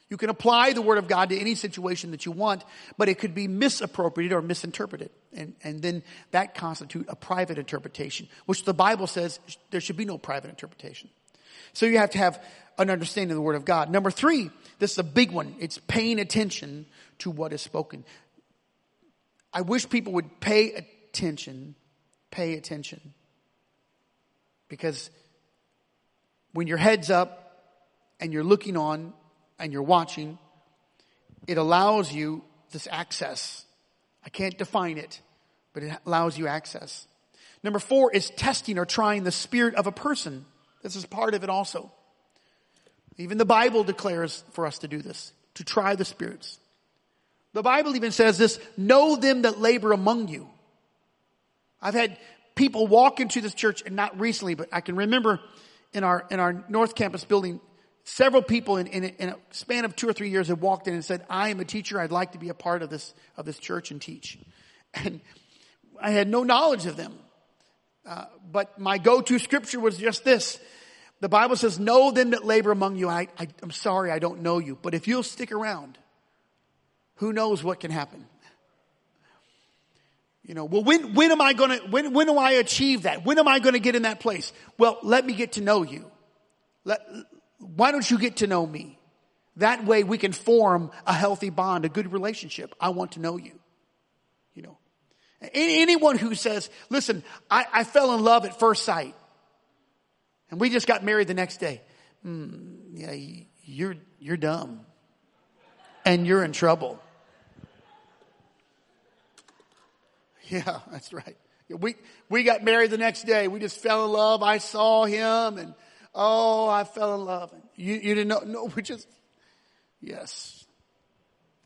You can apply the Word of God to any situation that you want, but it could be misappropriated or misinterpreted. And, and then that constitute a private interpretation, which the Bible says there should be no private interpretation. So you have to have an understanding of the Word of God. Number three, this is a big one. It's paying attention to what is spoken. I wish people would pay attention, pay attention. Because when your head's up and you're looking on and you're watching, it allows you this access. I can't define it, but it allows you access. Number four is testing or trying the spirit of a person. This is part of it also. Even the Bible declares for us to do this, to try the spirits. The Bible even says this, know them that labor among you. I've had people walk into this church and not recently, but I can remember in our, in our North Campus building, several people in, in, a, in a span of two or three years have walked in and said, I am a teacher. I'd like to be a part of this, of this church and teach. And I had no knowledge of them. Uh, but my go-to scripture was just this. The Bible says, know them that labor among you. I, I, I'm sorry, I don't know you. But if you'll stick around, who knows what can happen? You know, well, when, when am I gonna, when, when do I achieve that? When am I gonna get in that place? Well, let me get to know you. Let, why don't you get to know me? That way we can form a healthy bond, a good relationship. I want to know you. You know, anyone who says, listen, I, I fell in love at first sight and we just got married the next day. Mm, yeah, you're, you're dumb and you're in trouble. Yeah, that's right. We, we got married the next day. We just fell in love. I saw him and oh, I fell in love. You, you didn't know? No, we just, yes.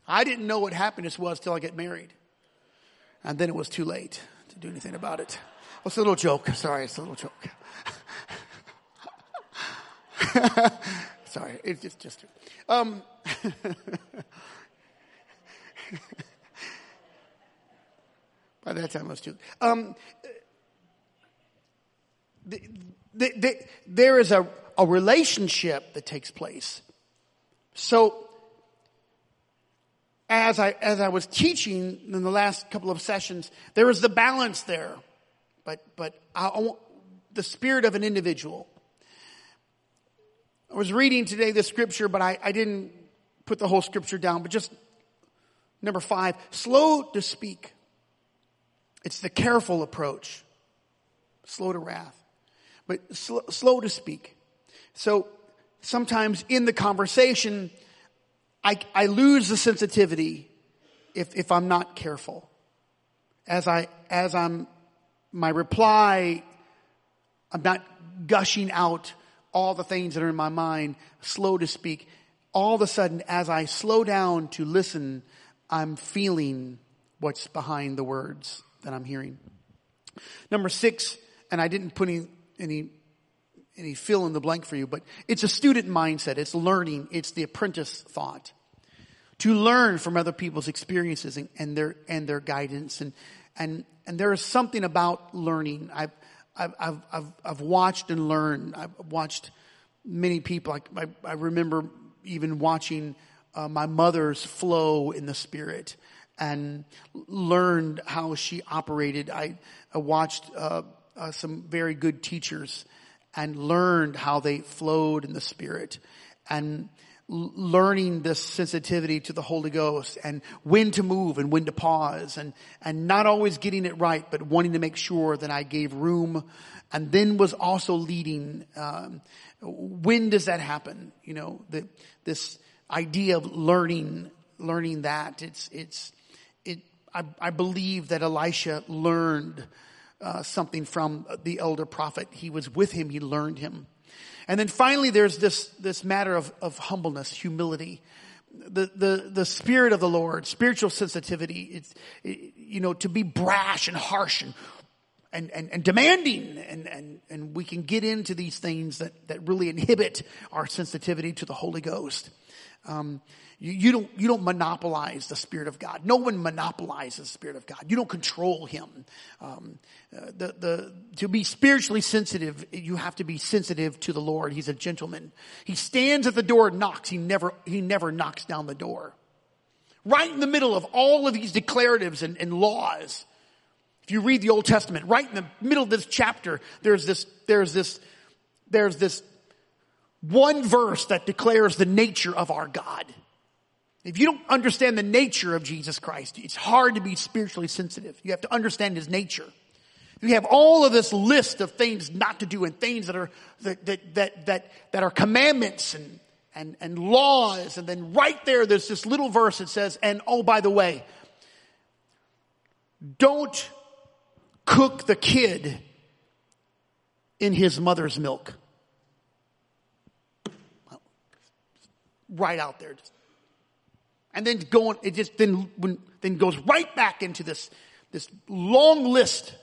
I didn't know what happiness was till I get married. And then it was too late to do anything about it. Well, it's a little joke. Sorry, it's a little joke. Sorry, it's just, just, um, By that time, I was too. Um, the, the, the, there is a, a relationship that takes place. So, as I, as I was teaching in the last couple of sessions, there is the balance there. But, but I, I want the spirit of an individual. I was reading today the scripture, but I, I didn't put the whole scripture down, but just number five, slow to speak. It's the careful approach. Slow to wrath, but sl- slow to speak. So sometimes in the conversation, I, I lose the sensitivity if, if I'm not careful. As I, as I'm, my reply, I'm not gushing out all the things that are in my mind, slow to speak. All of a sudden, as I slow down to listen, I'm feeling what's behind the words that I'm hearing. Number six, and I didn't put any, any, any fill in the blank for you, but it's a student mindset. It's learning. It's the apprentice thought. To learn from other people's experiences and, and their, and their guidance. And, and, and there is something about learning. I've, I've, I've, I've, I've watched and learned. I've watched many people. I, I, I remember even watching uh, my mother's flow in the spirit and learned how she operated. I, I watched uh, uh, some very good teachers and learned how they flowed in the Spirit and learning this sensitivity to the Holy Ghost and when to move and when to pause and, and not always getting it right, but wanting to make sure that I gave room and then was also leading. Um, when does that happen? You know, the, this idea of learning, learning that it's, it's, I, I believe that Elisha learned uh, something from the elder prophet. He was with him. He learned him. And then finally, there's this, this matter of, of humbleness, humility. The, the, the spirit of the Lord, spiritual sensitivity. It's, it, you know, to be brash and harsh and, and, and, and demanding. And, and, and we can get into these things that, that really inhibit our sensitivity to the Holy Ghost. Um, you, you, don't, you don't monopolize the Spirit of God. No one monopolizes the Spirit of God. You don't control Him. Um, uh, the, the, to be spiritually sensitive, you have to be sensitive to the Lord. He's a gentleman. He stands at the door and knocks. He never, he never knocks down the door. Right in the middle of all of these declaratives and, and laws, if you read the Old Testament, right in the middle of this chapter, there's this, there's this, there's this one verse that declares the nature of our God. If you don't understand the nature of Jesus Christ, it's hard to be spiritually sensitive. You have to understand his nature. You have all of this list of things not to do and things that are, that, that, that, that, that are commandments and, and, and laws. And then right there, there's this little verse that says, and oh, by the way, don't cook the kid in his mother's milk. Right out there. And then going, it just then, when, then goes right back into this, this long list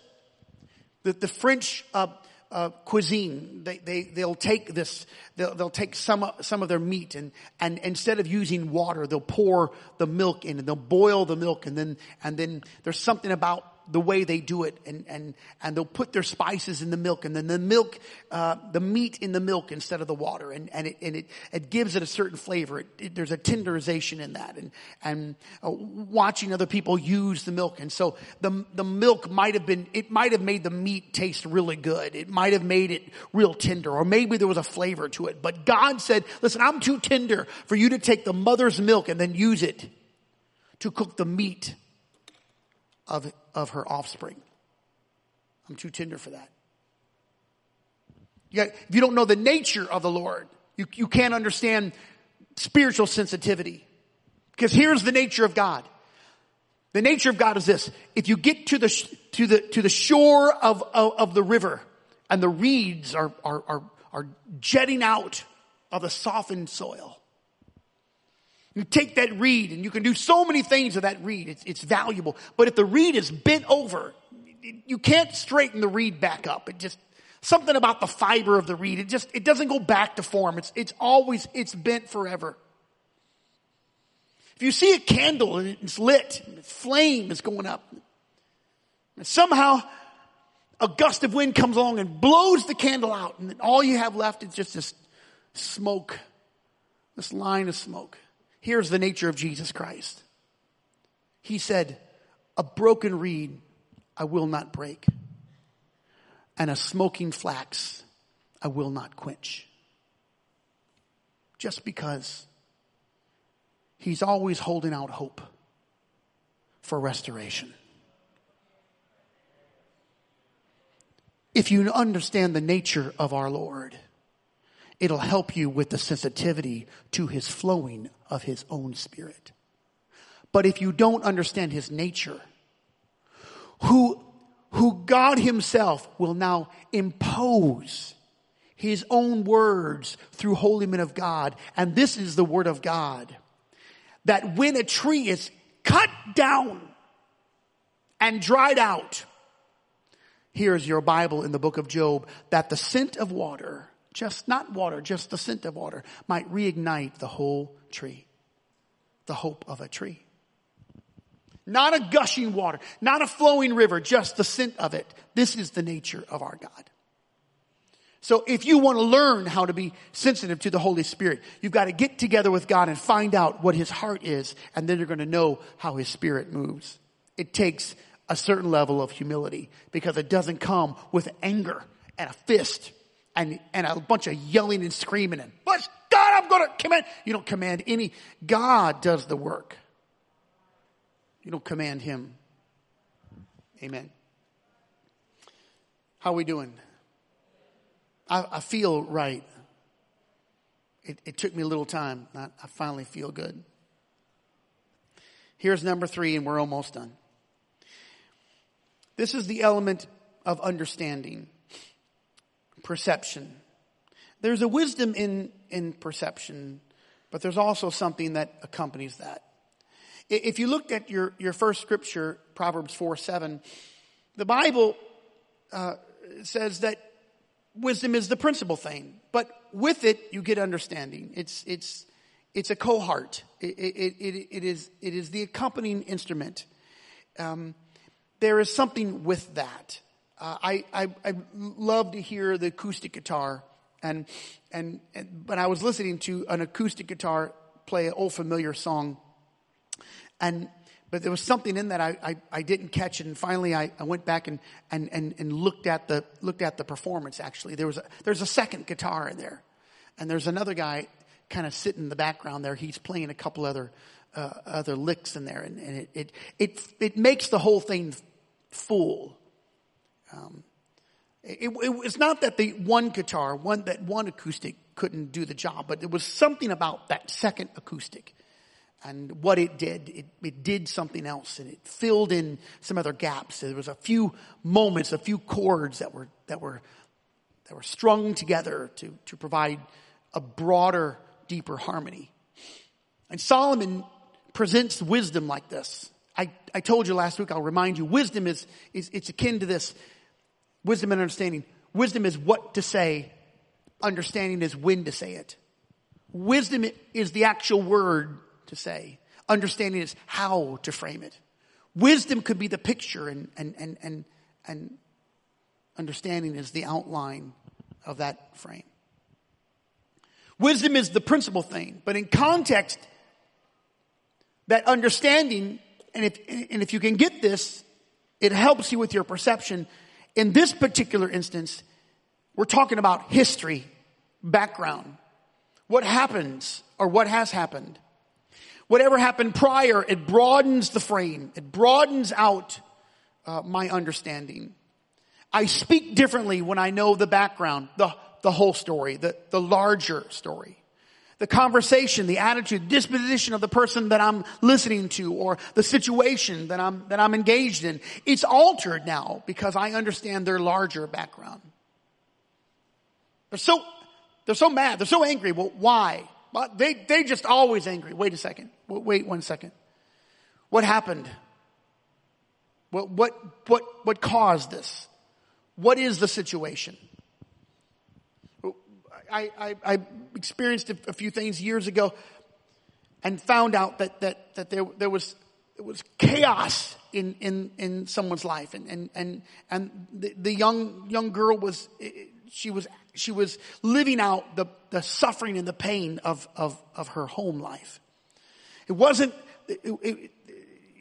that the French, uh, uh, cuisine. They, they, they'll take this, they'll, they'll take some, some of their meat and, and instead of using water, they'll pour the milk in and they'll boil the milk and then, and then there's something about the way they do it and, and, and they'll put their spices in the milk and then the milk, uh, the meat in the milk instead of the water and, and it, and it, it gives it a certain flavor. It, it, there's a tenderization in that and, and uh, watching other people use the milk. And so the, the milk might have been, it might have made the meat taste really good. It might have made it real tender or maybe there was a flavor to it. But God said, listen, I'm too tender for you to take the mother's milk and then use it to cook the meat of, of her offspring. I'm too tender for that. if you don't know the nature of the Lord, you, you can't understand spiritual sensitivity. Because here's the nature of God. The nature of God is this. If you get to the, to the, to the shore of, of, of the river and the reeds are, are, are, are jetting out of the softened soil, you take that reed and you can do so many things with that reed. It's, it's valuable. But if the reed is bent over, you can't straighten the reed back up. It just, something about the fiber of the reed, it just, it doesn't go back to form. It's, it's always, it's bent forever. If you see a candle and it's lit, and flame is going up, and somehow a gust of wind comes along and blows the candle out, and all you have left is just this smoke, this line of smoke. Here's the nature of Jesus Christ. He said, a broken reed I will not break, and a smoking flax I will not quench. Just because he's always holding out hope for restoration. If you understand the nature of our Lord, It'll help you with the sensitivity to his flowing of his own spirit. But if you don't understand his nature, who, who God himself will now impose his own words through holy men of God, and this is the word of God, that when a tree is cut down and dried out, here's your Bible in the book of Job, that the scent of water just not water, just the scent of water, might reignite the whole tree. The hope of a tree. Not a gushing water, not a flowing river, just the scent of it. This is the nature of our God. So if you want to learn how to be sensitive to the Holy Spirit, you've got to get together with God and find out what His heart is, and then you're going to know how His Spirit moves. It takes a certain level of humility because it doesn't come with anger and a fist and, and a bunch of yelling and screaming and, but God, I'm going to command. You don't command any. God does the work. You don't command him. Amen. How are we doing? I, I feel right. It, it, took me a little time. I, I finally feel good. Here's number three, and we're almost done. This is the element of understanding perception. There's a wisdom in, in perception, but there's also something that accompanies that. If you looked at your, your first scripture, Proverbs 4 7, the Bible uh, says that wisdom is the principal thing, but with it, you get understanding. It's, it's, it's a cohort. It, it, it, it, is, it is the accompanying instrument. Um, there is something with that. Uh, I, I, I love to hear the acoustic guitar and, and, but I was listening to an acoustic guitar play an old familiar song and, but there was something in that I, I, I didn't catch it and finally I, I went back and, and, and, and looked at the, looked at the performance actually. There was a, there's a second guitar in there and there's another guy kind of sitting in the background there. He's playing a couple other, uh, other licks in there and, and it, it, it, it makes the whole thing full. Um, it, it, it's not that the one guitar, one that one acoustic couldn't do the job, but there was something about that second acoustic and what it did. It, it did something else, and it filled in some other gaps. There was a few moments, a few chords that were that were that were strung together to to provide a broader, deeper harmony. And Solomon presents wisdom like this. I, I told you last week, I'll remind you, wisdom is, is, it's akin to this. Wisdom and understanding. Wisdom is what to say. Understanding is when to say it. Wisdom is the actual word to say. Understanding is how to frame it. Wisdom could be the picture and, and, and, and, and understanding is the outline of that frame. Wisdom is the principal thing, but in context, that understanding, and if, and if you can get this, it helps you with your perception. In this particular instance, we're talking about history, background, what happens or what has happened. Whatever happened prior, it broadens the frame. It broadens out uh, my understanding. I speak differently when I know the background, the, the whole story, the, the larger story. The conversation, the attitude, disposition of the person that I'm listening to or the situation that I'm, that I'm engaged in. It's altered now because I understand their larger background. They're so, they're so mad. They're so angry. Well, why? But they, they just always angry. Wait a second. Wait one second. What happened? What, what, what, what caused this? What is the situation? I, I, I experienced a, few things years ago and found out that, that, that there, there was, there was chaos in, in, in someone's life. And, and, and, and the, the young, young girl was, eh, she was, she was living out the, the suffering and the pain of, of, of her home life. It wasn't, it, it,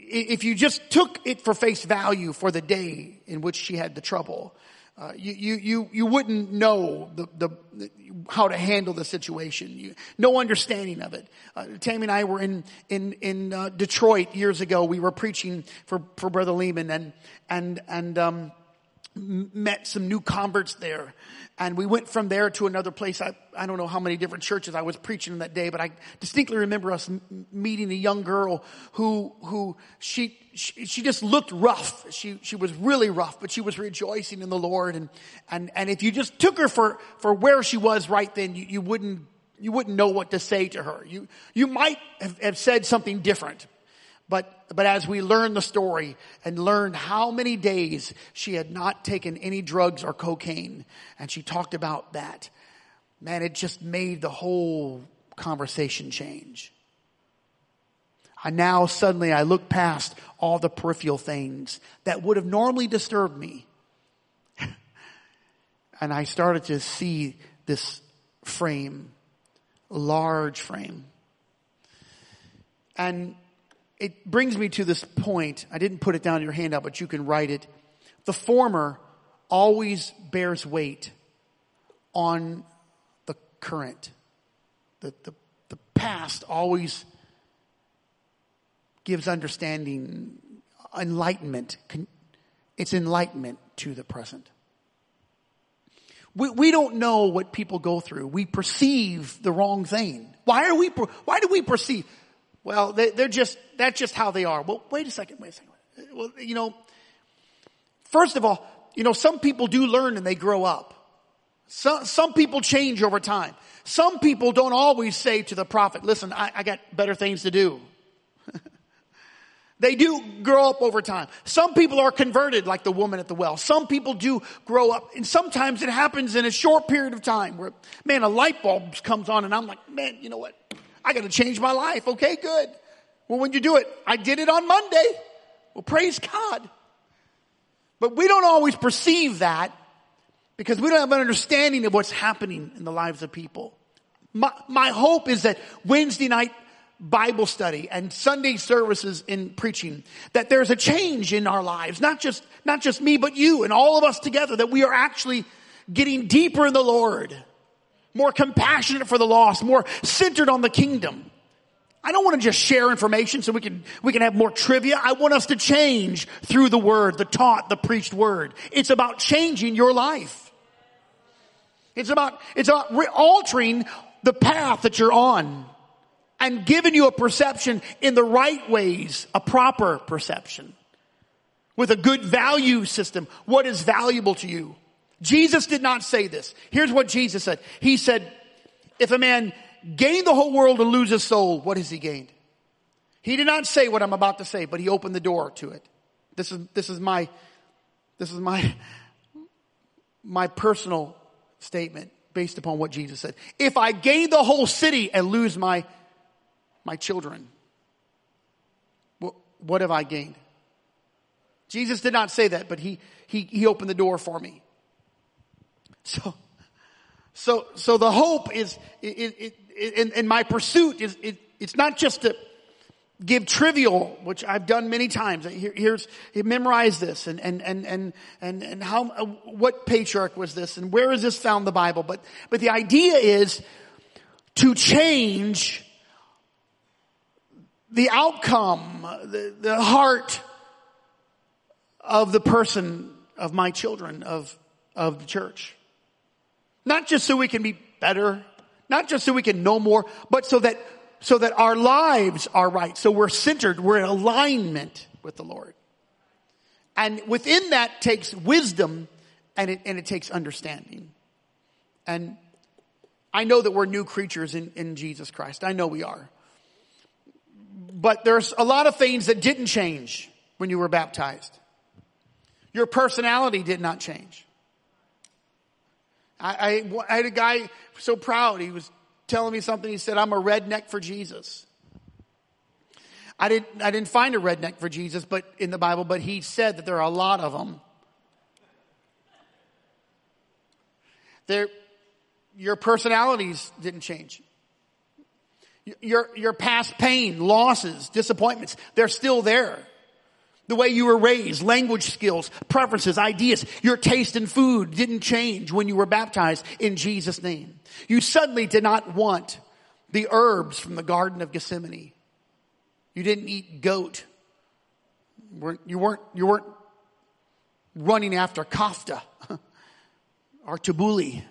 if you just took it for face value for the day in which she had the trouble, uh, you, you, you, you wouldn't know the, the, how to handle the situation. You, no understanding of it. Uh, Tammy and I were in, in, in, uh, Detroit years ago. We were preaching for, for Brother Lehman and, and, and, um, met some new converts there. And we went from there to another place. I, I don't know how many different churches I was preaching in that day, but I distinctly remember us m- meeting a young girl who, who she, she, she just looked rough. She, she was really rough, but she was rejoicing in the Lord. And, and, and if you just took her for, for where she was right then, you, you wouldn't, you wouldn't know what to say to her. You, you might have, have said something different. But, but as we learned the story and learned how many days she had not taken any drugs or cocaine, and she talked about that, man, it just made the whole conversation change. And now suddenly I look past all the peripheral things that would have normally disturbed me. and I started to see this frame, large frame. And it brings me to this point. I didn't put it down in your handout, but you can write it. The former always bears weight on the current. The, the, the past always gives understanding, enlightenment. It's enlightenment to the present. We, we don't know what people go through. We perceive the wrong thing. Why are we, why do we perceive? Well, they, are just, that's just how they are. Well, wait a second, wait a second. Well, you know, first of all, you know, some people do learn and they grow up. Some, some people change over time. Some people don't always say to the prophet, listen, I, I got better things to do. they do grow up over time. Some people are converted like the woman at the well. Some people do grow up and sometimes it happens in a short period of time where, man, a light bulb comes on and I'm like, man, you know what? I got to change my life. Okay, good. Well, when you do it, I did it on Monday. Well, praise God. But we don't always perceive that because we don't have an understanding of what's happening in the lives of people. My, my hope is that Wednesday night Bible study and Sunday services in preaching, that there's a change in our lives, not just, not just me, but you and all of us together, that we are actually getting deeper in the Lord more compassionate for the lost, more centered on the kingdom. I don't want to just share information so we can, we can have more trivia. I want us to change through the word, the taught, the preached word. It's about changing your life. It's about, it's about re- altering the path that you're on and giving you a perception in the right ways, a proper perception with a good value system. What is valuable to you? Jesus did not say this. Here's what Jesus said. He said, if a man gain the whole world and lose his soul, what has he gained? He did not say what I'm about to say, but he opened the door to it. This is, this is my, this is my, my personal statement based upon what Jesus said. If I gain the whole city and lose my, my children, what, what have I gained? Jesus did not say that, but he, he, he opened the door for me. So, so, so the hope is, it, it, in, in my pursuit is, it, it's not just to, give trivial, which I've done many times. Here, here's, memorize this and, and, and, and, and, and how, uh, what patriarch was this and where is this found in the Bible? But, but the idea is to change the outcome, the, the heart of the person of my children, of, of the church. Not just so we can be better, not just so we can know more, but so that so that our lives are right. So we're centered, we're in alignment with the Lord. And within that takes wisdom and it, and it takes understanding. And I know that we're new creatures in, in Jesus Christ. I know we are. But there's a lot of things that didn't change when you were baptized. Your personality did not change. I, I, I had a guy so proud. He was telling me something. He said, I'm a redneck for Jesus. I didn't, I didn't find a redneck for Jesus, but in the Bible, but he said that there are a lot of them. There, your personalities didn't change. Your, your past pain, losses, disappointments, they're still there. The way you were raised, language skills, preferences, ideas, your taste in food didn't change when you were baptized in Jesus' name. You suddenly did not want the herbs from the Garden of Gethsemane. You didn't eat goat. You weren't, you weren't running after kafta or tabbouleh.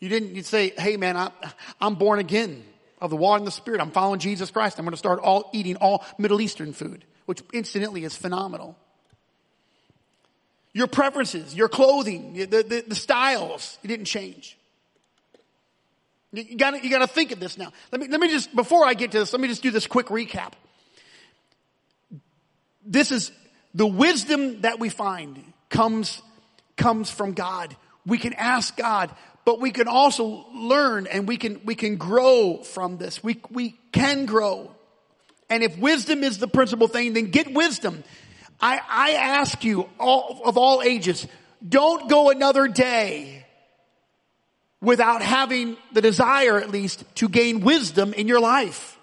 You didn't you'd say, hey man, I, I'm born again of the water and the spirit. I'm following Jesus Christ. I'm going to start all eating all Middle Eastern food which incidentally is phenomenal. Your preferences, your clothing, the, the, the styles, it didn't change. You gotta, you gotta think of this now. Let me, let me just, before I get to this, let me just do this quick recap. This is, the wisdom that we find comes, comes from God. We can ask God, but we can also learn and we can, we can grow from this. We, we can grow. And if wisdom is the principal thing, then get wisdom. I, I ask you all, of all ages, don't go another day without having the desire at least to gain wisdom in your life.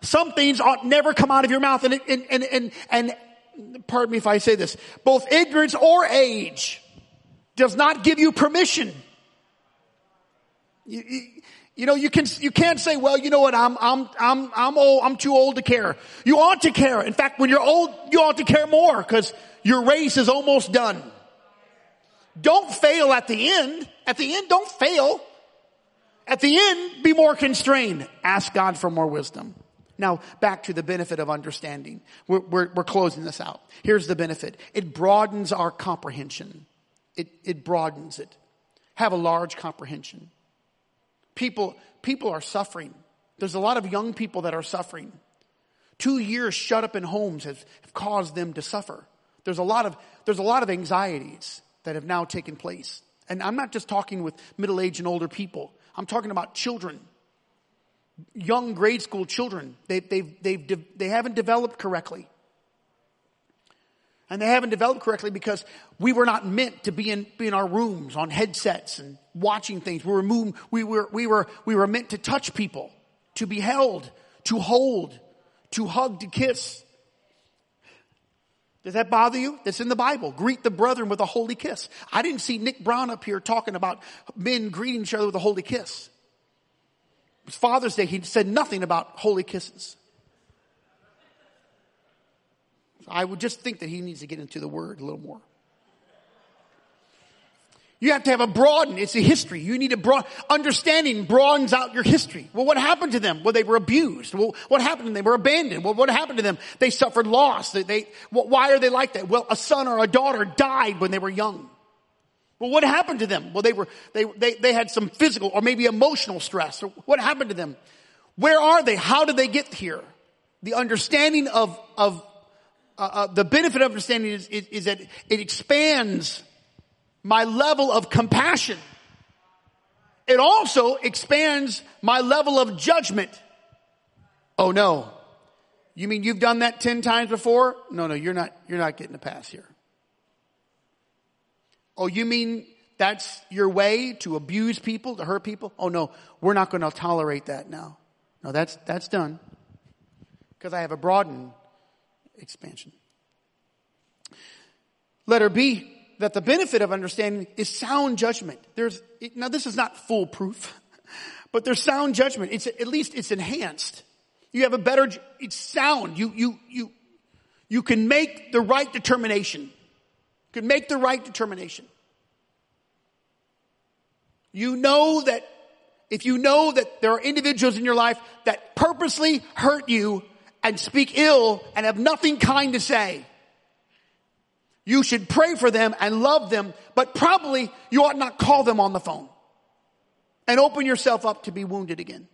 Some things ought never come out of your mouth and, and, and, and, and pardon me if I say this, both ignorance or age does not give you permission. You, you know, you can, you can't say, well, you know what, I'm, I'm, I'm, I'm old, I'm too old to care. You ought to care. In fact, when you're old, you ought to care more because your race is almost done. Don't fail at the end. At the end, don't fail. At the end, be more constrained. Ask God for more wisdom. Now, back to the benefit of understanding. We're, we're, we're, closing this out. Here's the benefit. It broadens our comprehension. It, it broadens it. Have a large comprehension. People, people are suffering. There's a lot of young people that are suffering. Two years shut up in homes have, have caused them to suffer. There's a lot of, there's a lot of anxieties that have now taken place. And I'm not just talking with middle-aged and older people. I'm talking about children. Young grade school children. They, they've, they've, they haven't developed correctly. And they haven't developed correctly because we were not meant to be in, be in our rooms on headsets and watching things. We were, moving, we were, we were, we were meant to touch people, to be held, to hold, to hug, to kiss. Does that bother you? That's in the Bible. Greet the brethren with a holy kiss. I didn't see Nick Brown up here talking about men greeting each other with a holy kiss. It was Father's Day. He said nothing about holy kisses. I would just think that he needs to get into the word a little more. You have to have a broaden. It's a history. You need a broad understanding broadens out your history. Well, what happened to them? Well, they were abused. Well, what happened to them? They were abandoned. Well, what happened to them? They suffered loss. They, they why are they like that? Well, a son or a daughter died when they were young. Well, what happened to them? Well, they were, they, they, they had some physical or maybe emotional stress. What happened to them? Where are they? How did they get here? the understanding of, of uh, uh, the benefit of understanding is, is, is that it expands my level of compassion. It also expands my level of judgment. Oh no. You mean you've done that 10 times before? No, no, you're not, you're not getting a pass here. Oh, you mean that's your way to abuse people, to hurt people? Oh no, we're not going to tolerate that now. No, that's, that's done. Because I have a broadened expansion. Letter B, that the benefit of understanding is sound judgment. There's, now this is not foolproof, but there's sound judgment. It's, at least it's enhanced. You have a better, it's sound. You, you, you, you can make the right determination. You can make the right determination. You know that if you know that there are individuals in your life that purposely hurt you and speak ill and have nothing kind to say, you should pray for them and love them, but probably you ought not call them on the phone and open yourself up to be wounded again.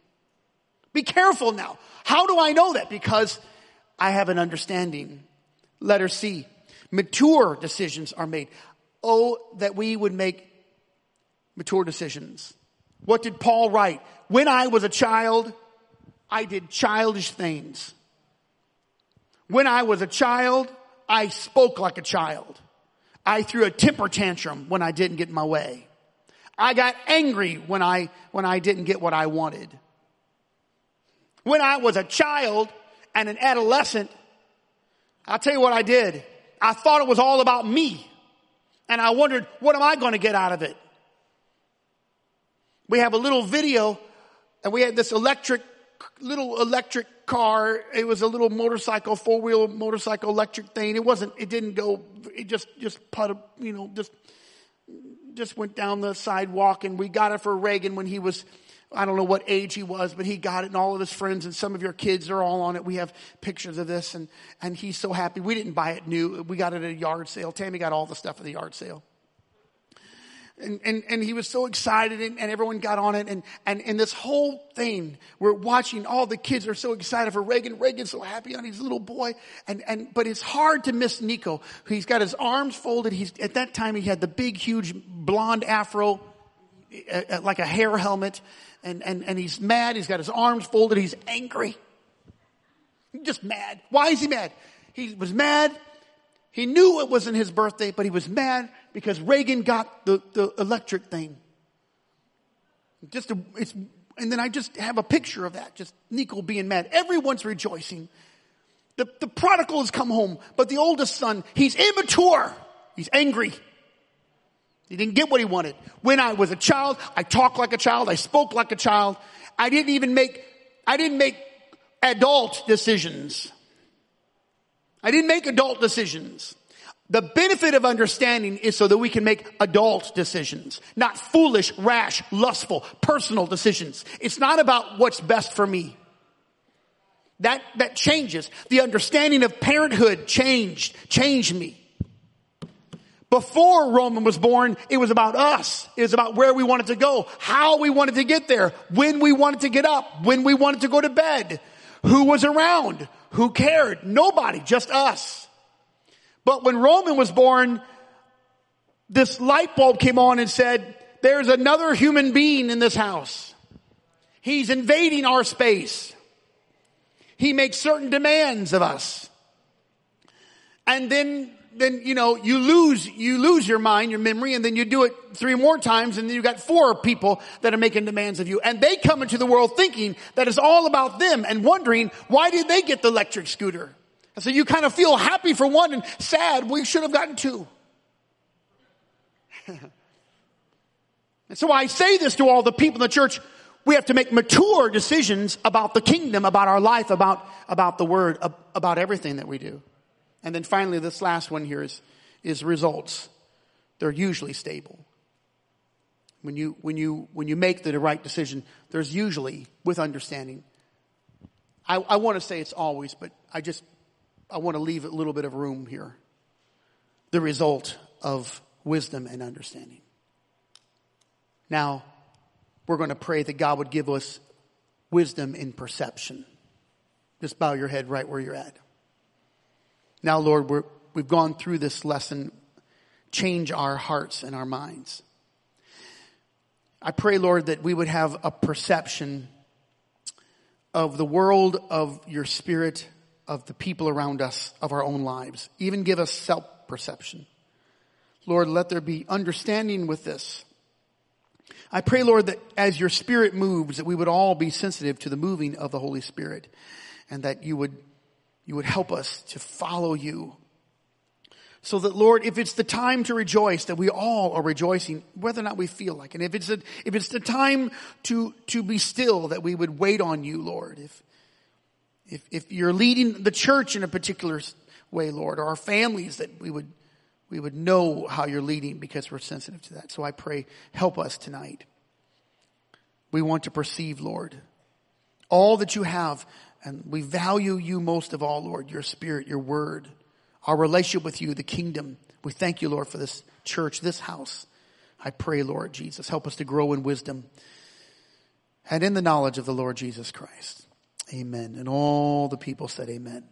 Be careful now. How do I know that? Because I have an understanding. Letter C. Mature decisions are made. Oh, that we would make mature decisions. What did Paul write? When I was a child, I did childish things. When I was a child, I spoke like a child. I threw a temper tantrum when I didn't get my way. I got angry when I, when I didn't get what I wanted. When I was a child and an adolescent, I'll tell you what I did. I thought it was all about me. And I wondered, what am I going to get out of it? We have a little video and we had this electric, little electric car. It was a little motorcycle, four wheel motorcycle electric thing. It wasn't, it didn't go, it just, just put, you know, just, just went down the sidewalk and we got it for Reagan when he was, I don't know what age he was, but he got it and all of his friends and some of your kids are all on it. We have pictures of this and, and he's so happy. We didn't buy it new. We got it at a yard sale. Tammy got all the stuff at the yard sale and, and, and he was so excited and, and everyone got on it and, and, and this whole thing, we're watching all the kids are so excited for Reagan. Reagan's so happy on his little boy. And, and, but it's hard to miss Nico. He's got his arms folded. He's, at that time he had the big, huge blonde afro, uh, uh, like a hair helmet. And, and, and he's mad. He's got his arms folded. He's angry. Just mad. Why is he mad? He was mad. He knew it wasn't his birthday, but he was mad because Reagan got the, the electric thing. Just a, it's, and then I just have a picture of that, just Nico being mad. Everyone's rejoicing. The, the prodigal has come home, but the oldest son, he's immature. He's angry. He didn't get what he wanted. When I was a child, I talked like a child. I spoke like a child. I didn't even make, I didn't make adult decisions. I didn't make adult decisions. The benefit of understanding is so that we can make adult decisions, not foolish, rash, lustful, personal decisions. It's not about what's best for me. That, that changes. The understanding of parenthood changed, changed me. Before Roman was born, it was about us. It was about where we wanted to go, how we wanted to get there, when we wanted to get up, when we wanted to go to bed, who was around, who cared. Nobody, just us. But when Roman was born, this light bulb came on and said, there's another human being in this house. He's invading our space. He makes certain demands of us. And then, then, you know, you lose, you lose your mind, your memory, and then you do it three more times, and then you got four people that are making demands of you. And they come into the world thinking that it's all about them and wondering, why did they get the electric scooter? And so you kind of feel happy for one and sad we should have gotten two. and so I say this to all the people in the church. We have to make mature decisions about the kingdom, about our life, about, about the word, about everything that we do. And then finally, this last one here is, is results. They're usually stable. When you, when you, when you make the right decision, there's usually, with understanding, I, I want to say it's always, but I just I want to leave a little bit of room here. The result of wisdom and understanding. Now, we're going to pray that God would give us wisdom in perception. Just bow your head right where you're at. Now, Lord, we're, we've gone through this lesson. Change our hearts and our minds. I pray, Lord, that we would have a perception of the world, of your spirit, of the people around us, of our own lives. Even give us self perception. Lord, let there be understanding with this. I pray, Lord, that as your spirit moves, that we would all be sensitive to the moving of the Holy Spirit and that you would, you would help us to follow you. So that Lord, if it's the time to rejoice, that we all are rejoicing, whether or not we feel like it. If it's a, if it's the time to, to be still, that we would wait on you, Lord. If, if, if you're leading the church in a particular way, Lord, or our families, that we would, we would know how you're leading because we're sensitive to that. So I pray, help us tonight. We want to perceive, Lord, all that you have, and we value you most of all, Lord, your spirit, your word, our relationship with you, the kingdom. We thank you, Lord, for this church, this house. I pray, Lord Jesus, help us to grow in wisdom and in the knowledge of the Lord Jesus Christ. Amen. And all the people said amen.